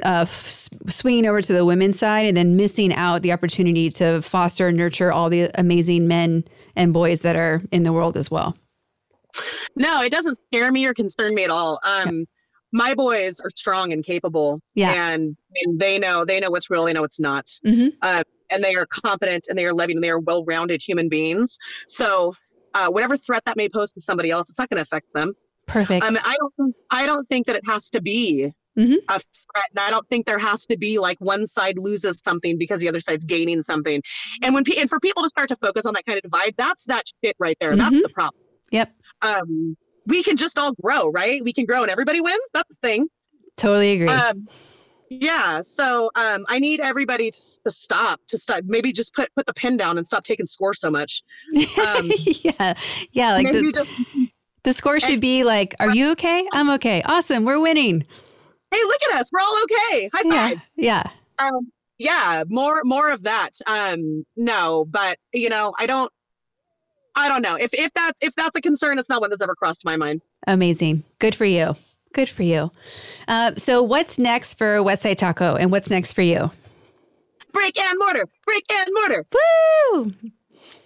uh, f- swinging over to the women's side and then missing out the opportunity to foster and nurture all the amazing men and boys that are in the world as well. No, it doesn't scare me or concern me at all. Um, yeah. My boys are strong and capable, yeah. and, and they know they know what's real, they know what's not, mm-hmm. uh, and they are competent and they are loving and they are well-rounded human beings. So, uh, whatever threat that may pose to somebody else, it's not going to affect them. Perfect. Um, I don't. I don't think that it has to be mm-hmm. a threat. And I don't think there has to be like one side loses something because the other side's gaining something. And when and for people to start to focus on that kind of divide, that's that shit right there. Mm-hmm. That's the problem. Yep. Um, we can just all grow, right? We can grow and everybody wins. That's the thing. Totally agree. Um, yeah. So um, I need everybody to, to, stop, to stop, maybe just put put the pen down and stop taking score so much. Um, yeah. Yeah. Like the, just, the score should be like, are you okay? I'm okay. Awesome. We're winning hey, look at us, we're all okay. High five. Yeah. Yeah. Um, yeah, more more of that. Um, no, but you know, I don't I don't know. If if that's if that's a concern, it's not one that's ever crossed my mind. Amazing. Good for you. Good for you. Uh, so what's next for Westside Taco and what's next for you? Brick and mortar. Brick and mortar. Woo!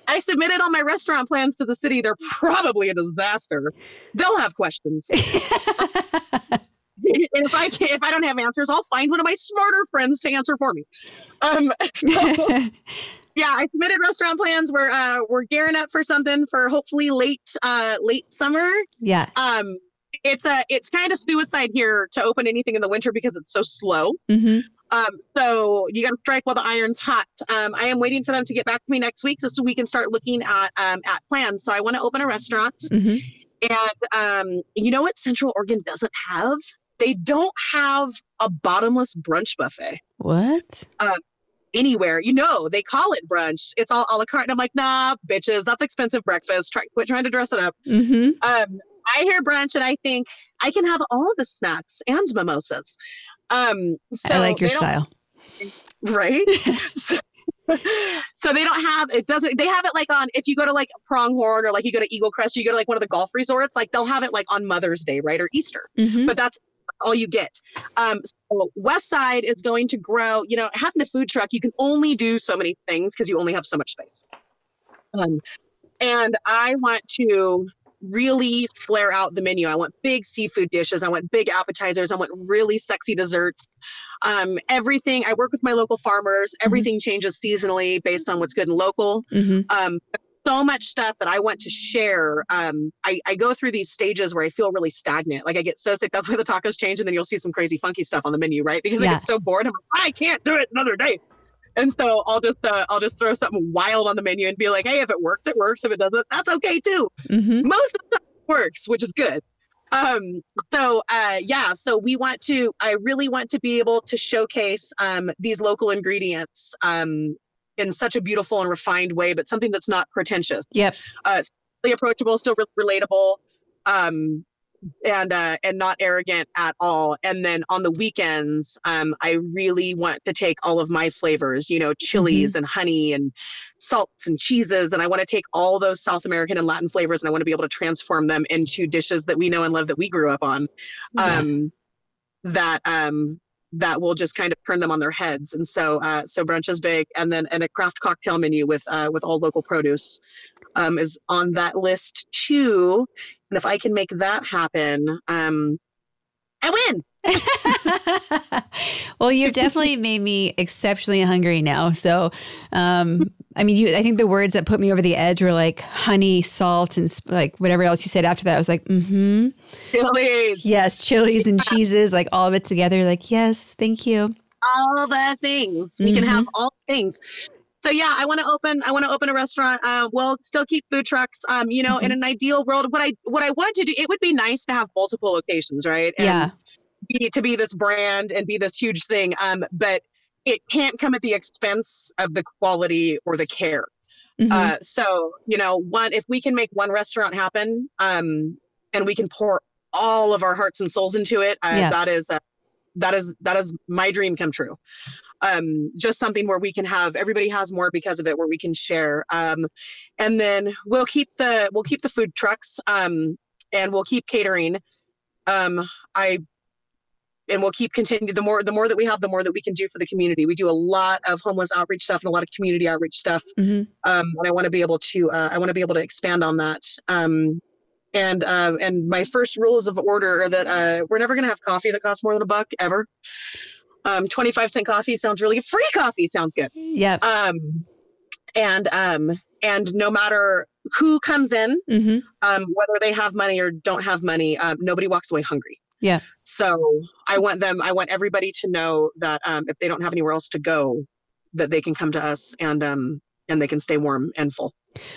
I submitted all my restaurant plans to the city. They're probably a disaster. They'll have questions. and if I can, if I don't have answers, I'll find one of my smarter friends to answer for me. Um, so, yeah, I submitted restaurant plans. We're uh, we're gearing up for something for hopefully late uh, late summer. Yeah. Um, it's a it's kind of suicide here to open anything in the winter because it's so slow. Mm-hmm. Um, so you got to strike while the iron's hot. Um, I am waiting for them to get back to me next week just so we can start looking at um, at plans. So I want to open a restaurant. Mm-hmm. And um, you know what Central Oregon doesn't have? they don't have a bottomless brunch buffet. What? Uh, anywhere. You know, they call it brunch. It's all a la carte. And I'm like, nah, bitches, that's expensive breakfast. Try quit trying to dress it up. Mm-hmm. Um, I hear brunch and I think I can have all the snacks and mimosas. Um, so I like your style. Right. so, so they don't have it doesn't they have it like on if you go to like pronghorn or like you go to eagle crest you go to like one of the golf resorts like they'll have it like on mother's day right or easter mm-hmm. but that's all you get. Um, so West Side is going to grow. You know, having a food truck, you can only do so many things because you only have so much space. Um, and I want to really flare out the menu. I want big seafood dishes. I want big appetizers. I want really sexy desserts. Um, everything. I work with my local farmers. Mm-hmm. Everything mm-hmm. changes seasonally based on what's good and local. Mm-hmm. Um, so much stuff that I want to share. Um, I, I go through these stages where I feel really stagnant. Like I get so sick. That's why the tacos change, and then you'll see some crazy funky stuff on the menu, right? Because yeah. I get so bored. I'm like, I can't do it another day. And so I'll just uh, I'll just throw something wild on the menu and be like, hey, if it works, it works. If it doesn't, that's okay too. Mm-hmm. Most of the time works, which is good. Um, so uh, yeah, so we want to. I really want to be able to showcase um, these local ingredients um, in such a beautiful and refined way, but something that's not pretentious. Yep. Uh, really approachable, still really relatable, um, and uh, and not arrogant at all. And then on the weekends, um, I really want to take all of my flavors, you know, chilies mm-hmm. and honey and salts and cheeses, and I want to take all those South American and Latin flavors, and I want to be able to transform them into dishes that we know and love that we grew up on. Yeah. Um, that um that will just kind of turn them on their heads. And so, uh, so brunch is big, and then and a craft cocktail menu with uh, with all local produce um, is on that list too. And if I can make that happen, um, I win. well, you've definitely made me exceptionally hungry now. So, um, I mean, you, I think the words that put me over the edge were like honey, salt, and sp- like whatever else you said after that. I was like, mm-hmm. Chilies. Yes, chilies and cheeses, like all of it together. Like, yes, thank you. All the things. We can have all things. So yeah, I want to open. I want to open a restaurant. Uh, we'll still keep food trucks. Um, you know, in an ideal world, what I what I wanted to do, it would be nice to have multiple locations, right? Yeah. Be, to be this brand and be this huge thing. Um, but it can't come at the expense of the quality or the care. Mhm. Uh, so you know, one if we can make one restaurant happen, um, and we can pour all of our hearts and souls into it, uh, Yeah. that is uh, that is that is my dream come true. Um, just something where we can have everybody has more because of it, where we can share. Um, and then we'll keep the we'll keep the food trucks, um, and we'll keep catering. Um, I and we'll keep continuing the more the more that we have the more that we can do for the community we do a lot of homeless outreach stuff and a lot of community outreach stuff Mhm. um, and I want to be able to uh, I want to be able to expand on that. Um, and uh, and my first rules of order are that uh, we're never going to have coffee that costs more than a buck ever. Um, 25 cent coffee sounds really good. Free coffee sounds good. yeah Um, and um, and no matter who comes in, hmm um, whether they have money or don't have money, um, nobody walks away hungry. Yeah. So I want them. I want everybody to know that um, if they don't have anywhere else to go, that they can come to us and um, and they can stay warm and full.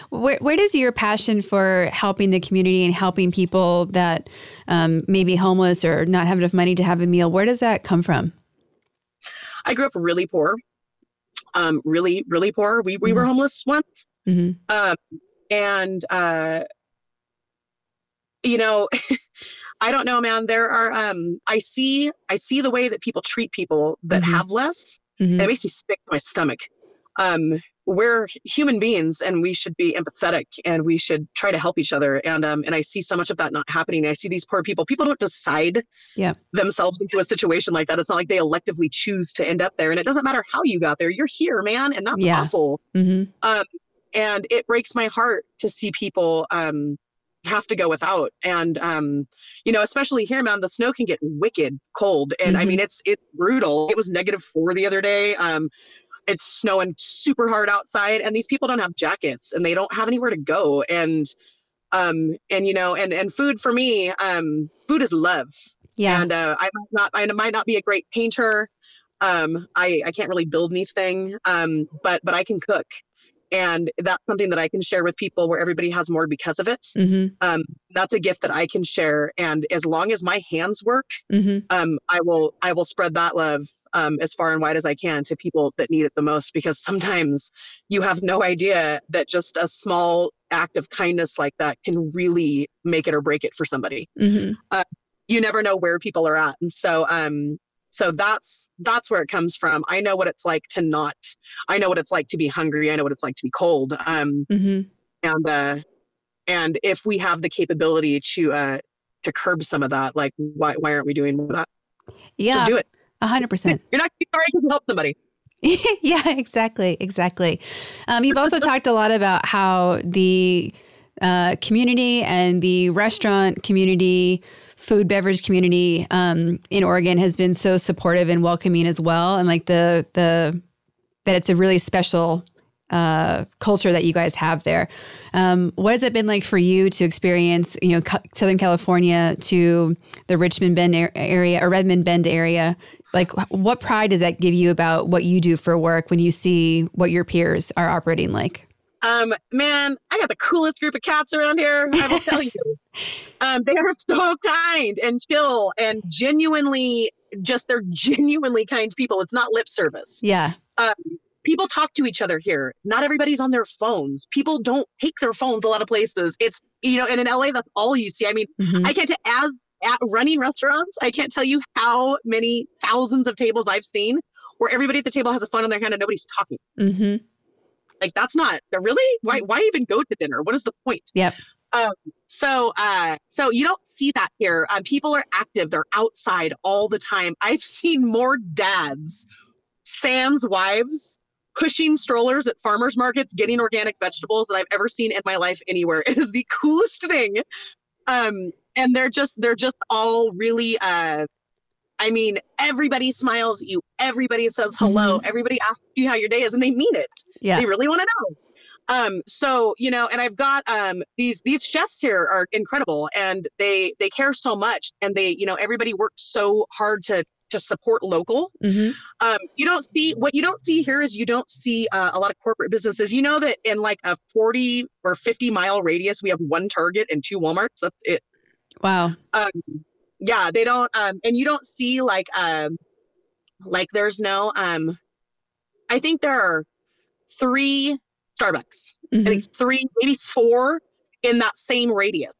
Where, where does your passion for helping the community and helping people that um, may be homeless or not have enough money to have a meal, where does that come from? I grew up really poor, um, really, really poor. We we were homeless once, hmm um, and uh, you know, I don't know, man. There are um, I see I see the way that people treat people that Mhm. have less, hmm and it makes me sick to my stomach. Um, we're human beings, and we should be empathetic, and we should try to help each other. And um, and I see so much of that not happening. I see these poor people. People don't decide Yeah. themselves into a situation like that. It's not like they electively choose to end up there, and it doesn't matter how you got there. You're here, man, and that's Yeah. awful. hmm And it breaks my heart to see people um, have to go without. And um, you know, especially here, man, the snow can get wicked cold, and I Mhm. mean, it's it's brutal. It was negative four the other day. Um, it's snowing super hard outside, and these people don't have jackets, and they don't have anywhere to go. And um, and you know, and and food for me, um, food is love Yeah. and uh, I might not I might not be a great painter. Um, I I can't really build anything, um, but but I can cook, and that's something that I can share with people where everybody has more because of it. hmm Um, that's a gift that I can share, and as long as my hands work, hmm um, I will I will spread that love um, as far and wide as I can to people that need it the most. Because sometimes you have no idea that just a small act of kindness like that can really make it or break it for somebody. Hmm you never know where people are at. And so um so that's that's where it comes from. I know what it's like to not i know what it's like to be hungry. I know what it's like to be cold. Um hmm and uh and if we have the capability to uh to curb some of that like why why aren't we doing more of that? Yeah. just do it. A hundred percent. you're not sorry you help somebody. Yeah, exactly, exactly. Um, you've also talked a lot about how the uh, community and the restaurant community, food beverage community um, in Oregon has been so supportive and welcoming as well, and like the the that it's a really special uh, culture that you guys have there. Um, what has it been like for you to experience, you know, Ca- Southern California to the Richmond Bend ar- area or Redmond Bend area? Like, what pride does that give you about what you do for work when you see what your peers are operating like? Um, man, I got the coolest group of cats around here. I will tell you. Um, they are so kind and chill and genuinely just they're genuinely kind people. It's not lip service. Yeah. Um, people talk to each other here. Not everybody's on their phones. People don't take their phones a lot of places. It's you know, and in LA, that's all you see. I mean, Mhm. I can't t- as at running restaurants, I can't tell you how many thousands of tables I've seen where everybody at the table has a phone in their hand and nobody's talking. Mhm. Like that's not really why why even go to dinner? What is the point? Yep. Um, so uh so you don't see that here. Um, people are active, they're outside all the time. I've seen more dads, sans wives, pushing strollers at farmers markets, getting organic vegetables than I've ever seen in my life anywhere. It is the coolest thing. Um, and they're just they're just all really uh I mean, everybody smiles at you. Everybody says hello. Mhm. Everybody asks you how your day is, and they mean it. Yeah. They really want to know. Um, so you know, and I've got um these these chefs here are incredible, and they they care so much, and they you know everybody works so hard to to support local. hmm Um, you don't see what you don't see here is you don't see uh, a lot of corporate businesses. You know that in like a 40 or 50 mile radius, we have one Target and two WalMarts. That's it. Wow. Um, yeah, they don't. Um, and you don't see like um, like there's no. Um, I think there are three Starbucks. I Mhm. think three, maybe four in that same radius.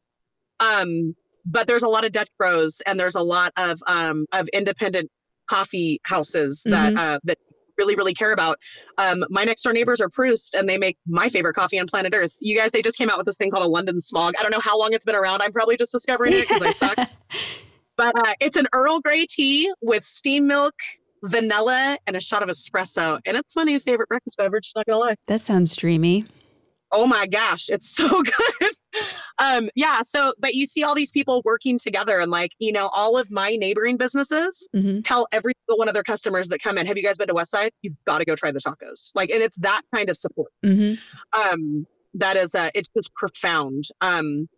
Um, but there's a lot of Dutch Bros and there's a lot of um, of independent coffee houses that uh, that really really care about. Um, my next door neighbors are Proust and they make my favorite coffee on planet Earth. You guys, they just came out with this thing called a London Smog. I don't know how long it's been around. I'm probably just discovering it because I suck. But uh, it's an Earl Grey tea with steam milk, vanilla, and a shot of espresso, and it's my new favorite breakfast beverage. Not gonna lie. that sounds dreamy. Oh my gosh, it's so good. um, yeah. So, but you see all these people working together, and like you know, all of my neighboring businesses hmm tell every single one of their customers that come in, "Have you guys been to Westside? You've got to go try the tacos." Like, and it's that kind of support. hmm Um, that is, uh, it's just profound. Um,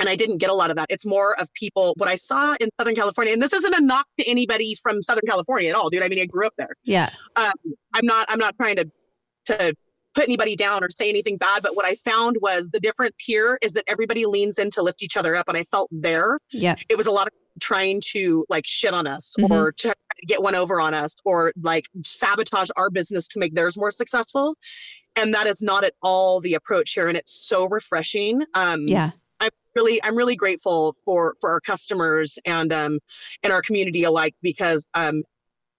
and I didn't get a lot of that. It's more of people. What I saw in Southern California, and this isn't a knock to anybody from Southern California at all, dude. I mean, I grew up there Yeah. um, I'm not I'm not trying to to put anybody down or say anything bad, but what I found was the difference here is that everybody leans in to lift each other up, and I felt there Yeah. it was a lot of trying to like shit on us Mhm. or to get one over on us or like sabotage our business to make theirs more successful. And that is not at all the approach here, and it's so refreshing. Um, Yeah. Really i'm really grateful for for our customers and um and our community alike because um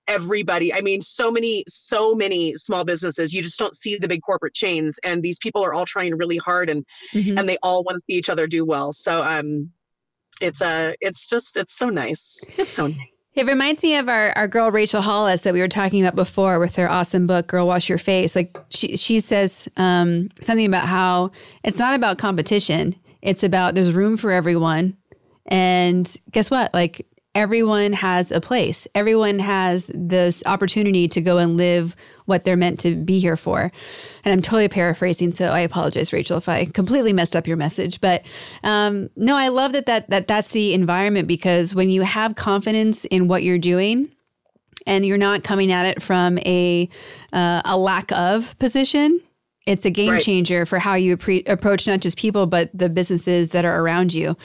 everybody i mean so many so many small businesses you just don't see the big corporate chains and these people are all trying really hard and Mhm. and they all want to see each other do well so um it's uh it's just it's so nice it's so nice It reminds me of our, our girl Rachel Hollis that we were talking about before with her awesome book, Girl Wash Your Face. Like she she says um, something about how it's not about competition. It's about there's room for everyone. And guess what? Like everyone has a place. Everyone has this opportunity to go and live what they're meant to be here for. And I'm totally paraphrasing, so I apologize, Rachel, if I completely messed up your message. But um, no, I love that, that that that's the environment because when you have confidence in what you're doing, and you're not coming at it from a uh, a lack of position. It's a game Right. changer for how you appre- approach not just people but the businesses that are around you.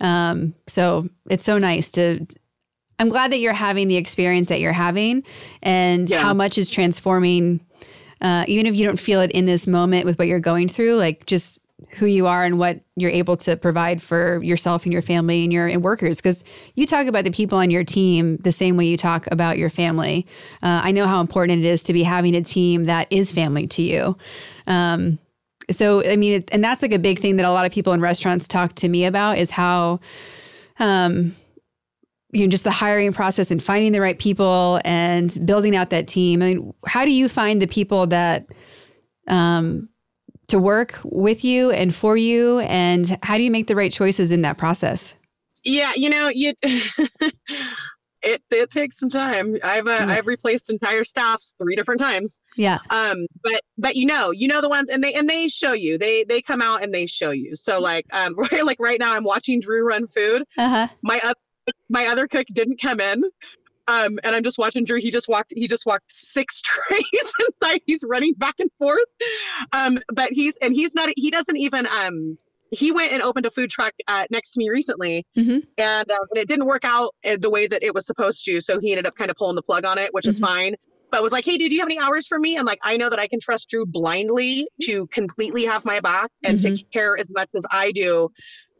Um, so it's so nice to. I'm glad that you're having the experience that you're having, and Yeah. how much is transforming. Uh, even if you don't feel it in this moment with what you're going through, like just who you are and what you're able to provide for yourself and your family and your and workers. Because you talk about the people on your team the same way you talk about your family. Uh, I know how important it is to be having a team that is family to you. Um, so I mean, it, and that's like a big thing that a lot of people in restaurants talk to me about is how, um, you know, just the hiring process and finding the right people and building out that team. I mean, how do you find the people that, um, to work with you and for you, and how do you make the right choices in that process? yeah you know you it it takes some time. I've uh, Yeah. i've replaced entire staffs three different times. Yeah, um but but you know you know the ones and they and they show you. They they come out and they show you. So like um right, like right now i'm watching drew run food. Uh huh, my other my other cook didn't come in um and i'm just watching drew. He just walked he just walked six trays inside he's running back and forth. Um but he's and he's not he doesn't even um he went and opened a food truck uh, next to me recently Mhm. and, uh, and it didn't work out uh, the way that it was supposed to so he ended up kind of pulling the plug on it which is Mhm. fine but was like hey dude do you have any hours for me and like i know that i can trust drew blindly to completely have my back and Mm-hmm. take care as much as i do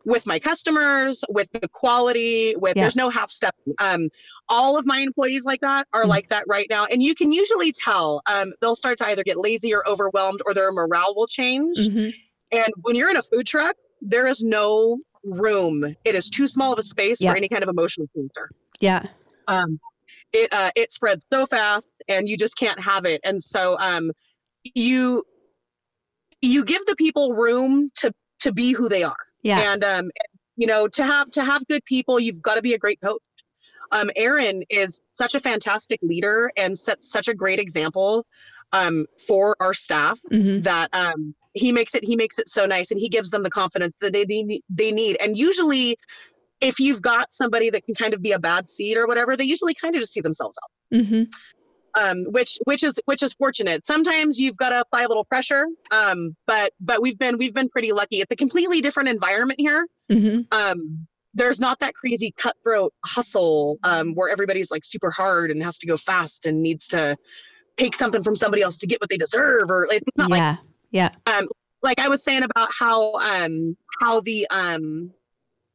with my customers with the quality with Yeah. there's no half step um all of my employees like that are Mhm. like that right now and you can usually tell um, they'll start to either get lazy or overwhelmed or their morale will change Mhm. And when you're in a food truck there is no room. It is too small of a space Yeah. for any kind of emotional cancer yeah, um, it uh, it spreads so fast and you just can't have it. And so um, you you give the people room to to be who they are. Yeah, and um you know to have to have good people you've got to be a great coach. Um, Aaron is such a fantastic leader and sets such a great example um, for our staff Mhm. that um, he makes it he makes it so nice and he gives them the confidence that they they, need- they need. And usually, if you've got somebody that can kind of be a bad seed or whatever, they usually kind of just see themselves out. Mhm. Um, which which is which is fortunate. Sometimes you've got to apply a little pressure, um, but but we've been we've been pretty lucky. It's a completely different environment here Mhm. um there's not that crazy cutthroat hustle um where everybody's like super hard and has to go fast and needs to take something from somebody else to get what they deserve or it's not like Yeah. Um like I was saying about how um how the um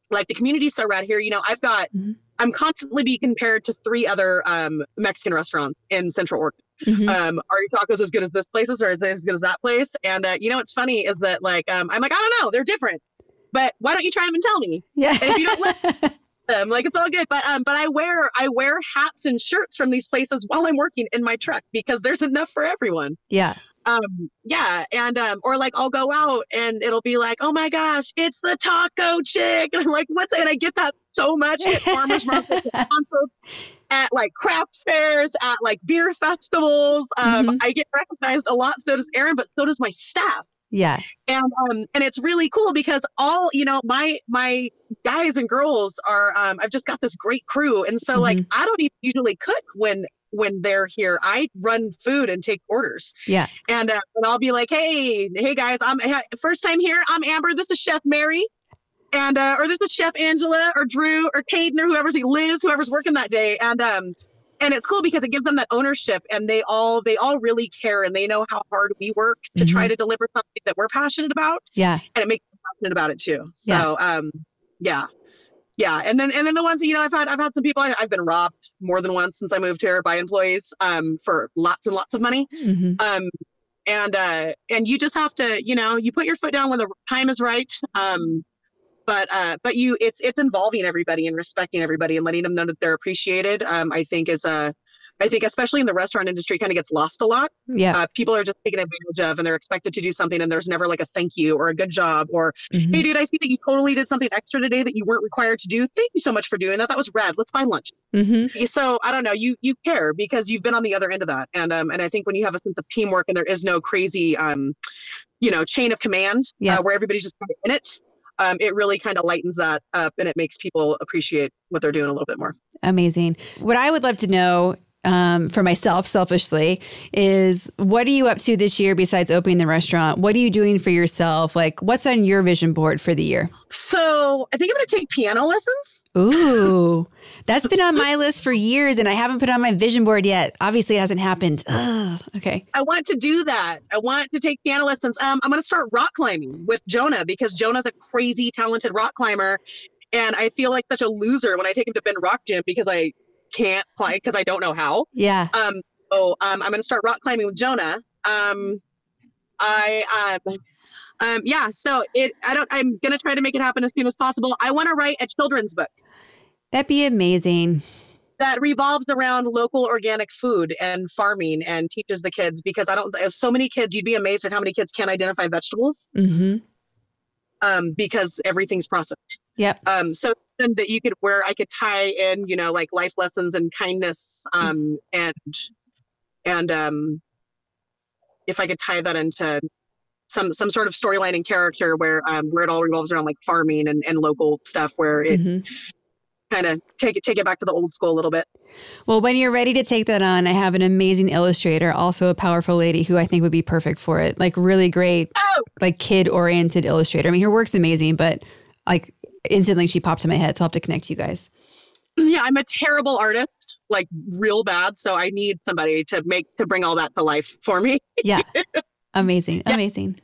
like the community's so rad here, you know, I've got Mhm. I'm constantly being compared to three other um Mexican restaurants in Central Oregon Mhm. um, are your tacos as good as this place's or is it as good as that place? And uh, you know what's funny is that like um, I'm like I don't know, they're different, but why don't you try them and tell me? yeah. if you don't like them like it's all good but um but i wear i wear hats and shirts from these places while i'm working in my truck because there's enough for everyone yeah. Um yeah and um or like i'll go out and it'll be like oh my gosh it's the taco chick and i'm like what's and i get that so much at farmers markets at concerts, at like craft fairs at like beer festivals um Mhm. i get recognized a lot so does aaron but so does my staff Yeah. and um and it's really cool because all you know my my guys and girls are um i've just got this great crew and so like i don't even usually cook when when they're here i run food and take orders. Yeah. and uh, and i'll be like hey hey guys i'm first time here i'm amber this is chef mary and uh or this is chef angela or drew or Caden or whoever's liz whoever's working that day. And um and it's cool because it gives them that ownership and they all they all really care and they know how hard we work to try to deliver something that we're passionate about Yeah. and it makes me passionate about it too. So um yeah yeah and then and then the ones you know i've had i've had some people I, i've been robbed more than once since i moved here by employees um for lots and lots of money Mhm. um and uh and you just have to you know you put your foot down when the time is right um but uh but you it's it's involving everybody and respecting everybody and letting them know that they're appreciated um i think is a I think especially in the restaurant industry kind of gets lost a lot. Yeah. Uh, people are just taken advantage of and they're expected to do something and there's never like a thank you or a good job or Mhm. hey dude, I see that you totally did something extra today that you weren't required to do. Thank you so much for doing that. That was rad. Let's buy lunch. Mhm. So I don't know, you you care because you've been on the other end of that. And um and I think when you have a sense of teamwork and there is no crazy um you know chain of command Yeah. uh, where everybody's just kind of in it, um it really kind of lightens that up and it makes people appreciate what they're doing a little bit more. Amazing. What I would love to know um, for myself, selfishly, is what are you up to this year besides opening the restaurant? What are you doing for yourself? Like, what's on your vision board for the year? So I think I'm gonna take piano lessons. Ooh, that's been on my list for years, and I haven't put it on my vision board yet. Obviously, it hasn't happened. Ugh, okay. I want to do that. I want to take piano lessons. Um, I'm going to start rock climbing with Jonah because Jonah's a crazy talented rock climber, and I feel like such a loser when I take him to Bend Rock Gym because I can't climb because I don't know how. Yeah. Um, so um, I'm going to start rock climbing with Jonah. Um, I um, um, yeah. So it. I don't. I'm going to try to make it happen as soon as possible. I want to write a children's book That'd be amazing. that revolves around local organic food and farming and teaches the kids because I don't. There's so many kids. You'd be amazed at how many kids can't identify vegetables hmm um, because everything's processed. Yep. Um, so then that you could where I could tie in, you know, like life lessons and kindness, um, and and um, if I could tie that into some some sort of storyline and character where um, where it all revolves around like farming and, and local stuff, where it Mhm. Kind of take it take it back to the old school a little bit. Well, when you're ready to take that on, I have an amazing illustrator, also a powerful lady who I think would be perfect for it. Like, really great, Oh, like kid oriented illustrator. I mean, her work's amazing, but like instantly she popped in my head. So I'll have to connect you guys. yeah, I'm a terrible artist, like real bad. So I need somebody to make to bring all that to life for me. Yeah. Amazing. Amazing.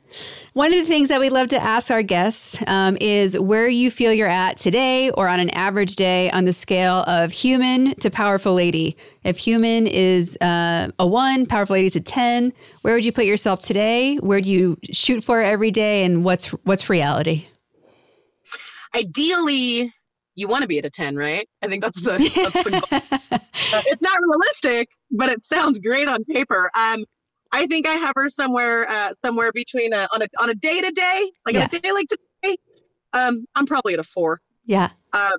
One of the things that we love to ask our guests um, is where you feel you're at today or on an average day on the scale of human to powerful lady. If human is uh, a one, powerful lady is a 10, where would you put yourself today? Where do you shoot for every day? And what's, what's reality? Ideally, you want to be at a 10, right? I think that's the, that's the goal. Uh, it's not realistic, but it sounds great on paper. Um, I think I hover somewhere uh, somewhere between a, on a on a day to day, like on a day like today. Um, I'm probably at a four. yeah. Um,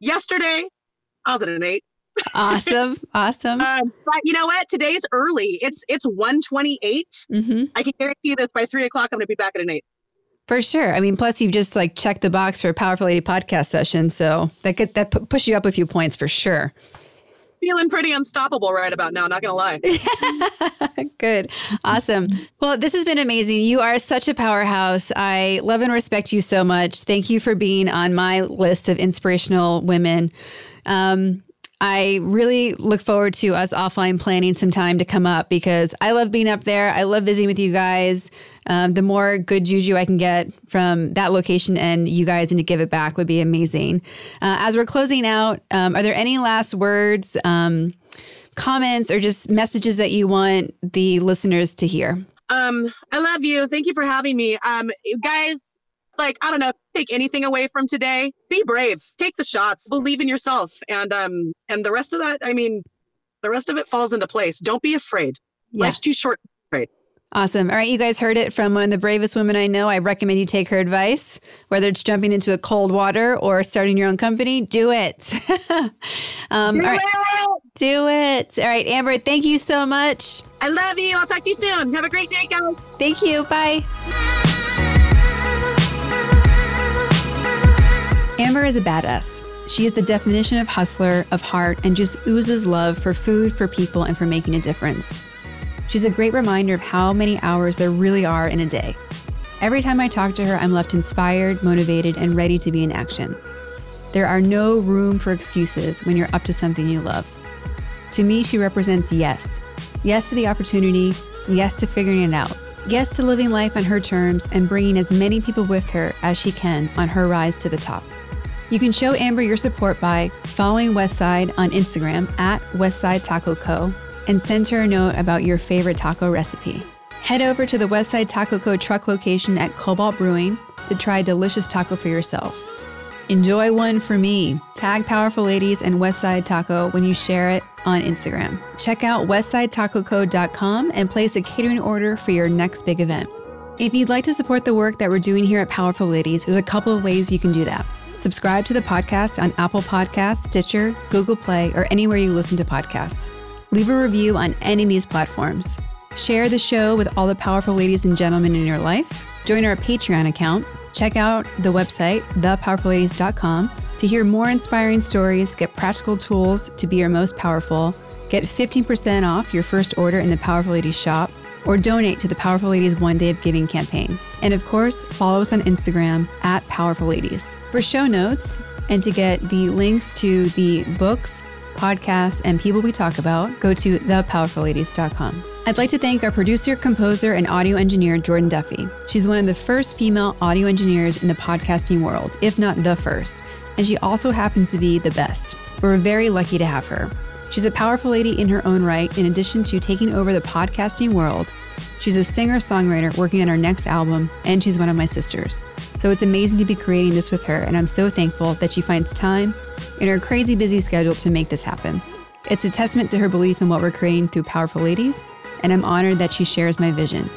yesterday, I was at an eight. Awesome. Awesome. Um, but you know what? Today's early. It's it's 128. hmm I can guarantee you this by three o'clock, I'm gonna be back at an eight. For sure. I mean, plus you've just like checked the box for a Powerful Lady podcast session, so that could that pu- push you up a few points for sure. Feeling pretty unstoppable right about now, not gonna lie. Good. Awesome. Well, this has been amazing. You are such a powerhouse. I love and respect you so much. Thank you for being on my list of inspirational women. Um, I really look forward to us offline planning some time to come up because I love being up there. I love visiting with you guys. Um, the more good juju I can get from that location and you guys and to give it back would be amazing. Uh, as we're closing out, um, are there any last words, um, comments, or just messages that you want the listeners to hear? Um, I love you. Thank you for having me. Um, you guys, like, I don't know, take anything away from today. Be brave. Take the shots. Believe in yourself. And um, and the rest of that, I mean, the rest of it falls into place. Don't be afraid. Yeah. Life's too short. To be afraid. Awesome. All right, you guys heard it from one of the bravest women I know. I recommend you take her advice, whether it's jumping into a cold water or starting your own company. Do it. um, all right, do it. All right, Amber. Thank you so much. I love you. I'll talk to you soon. Have a great day, guys. Thank you. Bye. Amber is a badass. She is the definition of hustler, of heart, and just oozes love for food, for people, and for making a difference. She's a great reminder of how many hours there really are in a day. Every time I talk to her, I'm left inspired, motivated, and ready to be in action. There are no room for excuses when you're up to something you love. To me, she represents yes. Yes to the opportunity, yes to figuring it out, yes to living life on her terms and bringing as many people with her as she can on her rise to the top. You can show Amber your support by following Westside on Instagram at Westside Taco Co. and send her a note about your favorite taco recipe. Head over to the Westside Taco Co. truck location at Kobold Brewing to try a delicious taco for yourself. Enjoy one for me. Tag Powerful Ladies and Westside Taco when you share it on Instagram. Check out westsidetacoco.com and place a catering order for your next big event. If you'd like to support the work that we're doing here at Powerful Ladies, there's a couple of ways you can do that. Subscribe to the podcast on Apple Podcasts, Stitcher, Google Play, or anywhere you listen to podcasts. Leave a review on any of these platforms. Share the show with all the powerful ladies and gentlemen in your life. Join our Patreon account. Check out the website, thepowerfulladies.com, to hear more inspiring stories, get practical tools to be your most powerful, get 15% off your first order in the Powerful Ladies shop, or donate to the Powerful Ladies One Day of Giving campaign. And of course, follow us on Instagram at Powerful Ladies. For show notes and to get the links to the books, podcasts, and people we talk about, go to thepowerfulladies.com. I'd like to thank our producer, composer, and audio engineer, Jordan Duffy. She's one of the first female audio engineers in the podcasting world, if not the first, and she also happens to be the best. We're very lucky to have her. She's a powerful lady in her own right, in addition to taking over the podcasting world. She's a singer songwriter working on her next album, and she's one of my sisters. So it's amazing to be creating this with her, and I'm so thankful that she finds time in her crazy busy schedule to make this happen. It's a testament to her belief in what we're creating through Powerful Ladies, and I'm honored that she shares my vision.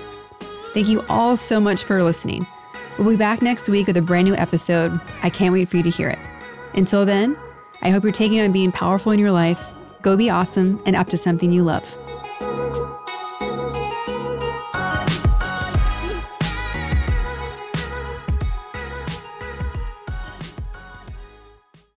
Thank you all so much for listening. We'll be back next week with a brand new episode. I can't wait for you to hear it. Until then, I hope you're taking on being powerful in your life. Go be awesome and up to something you love.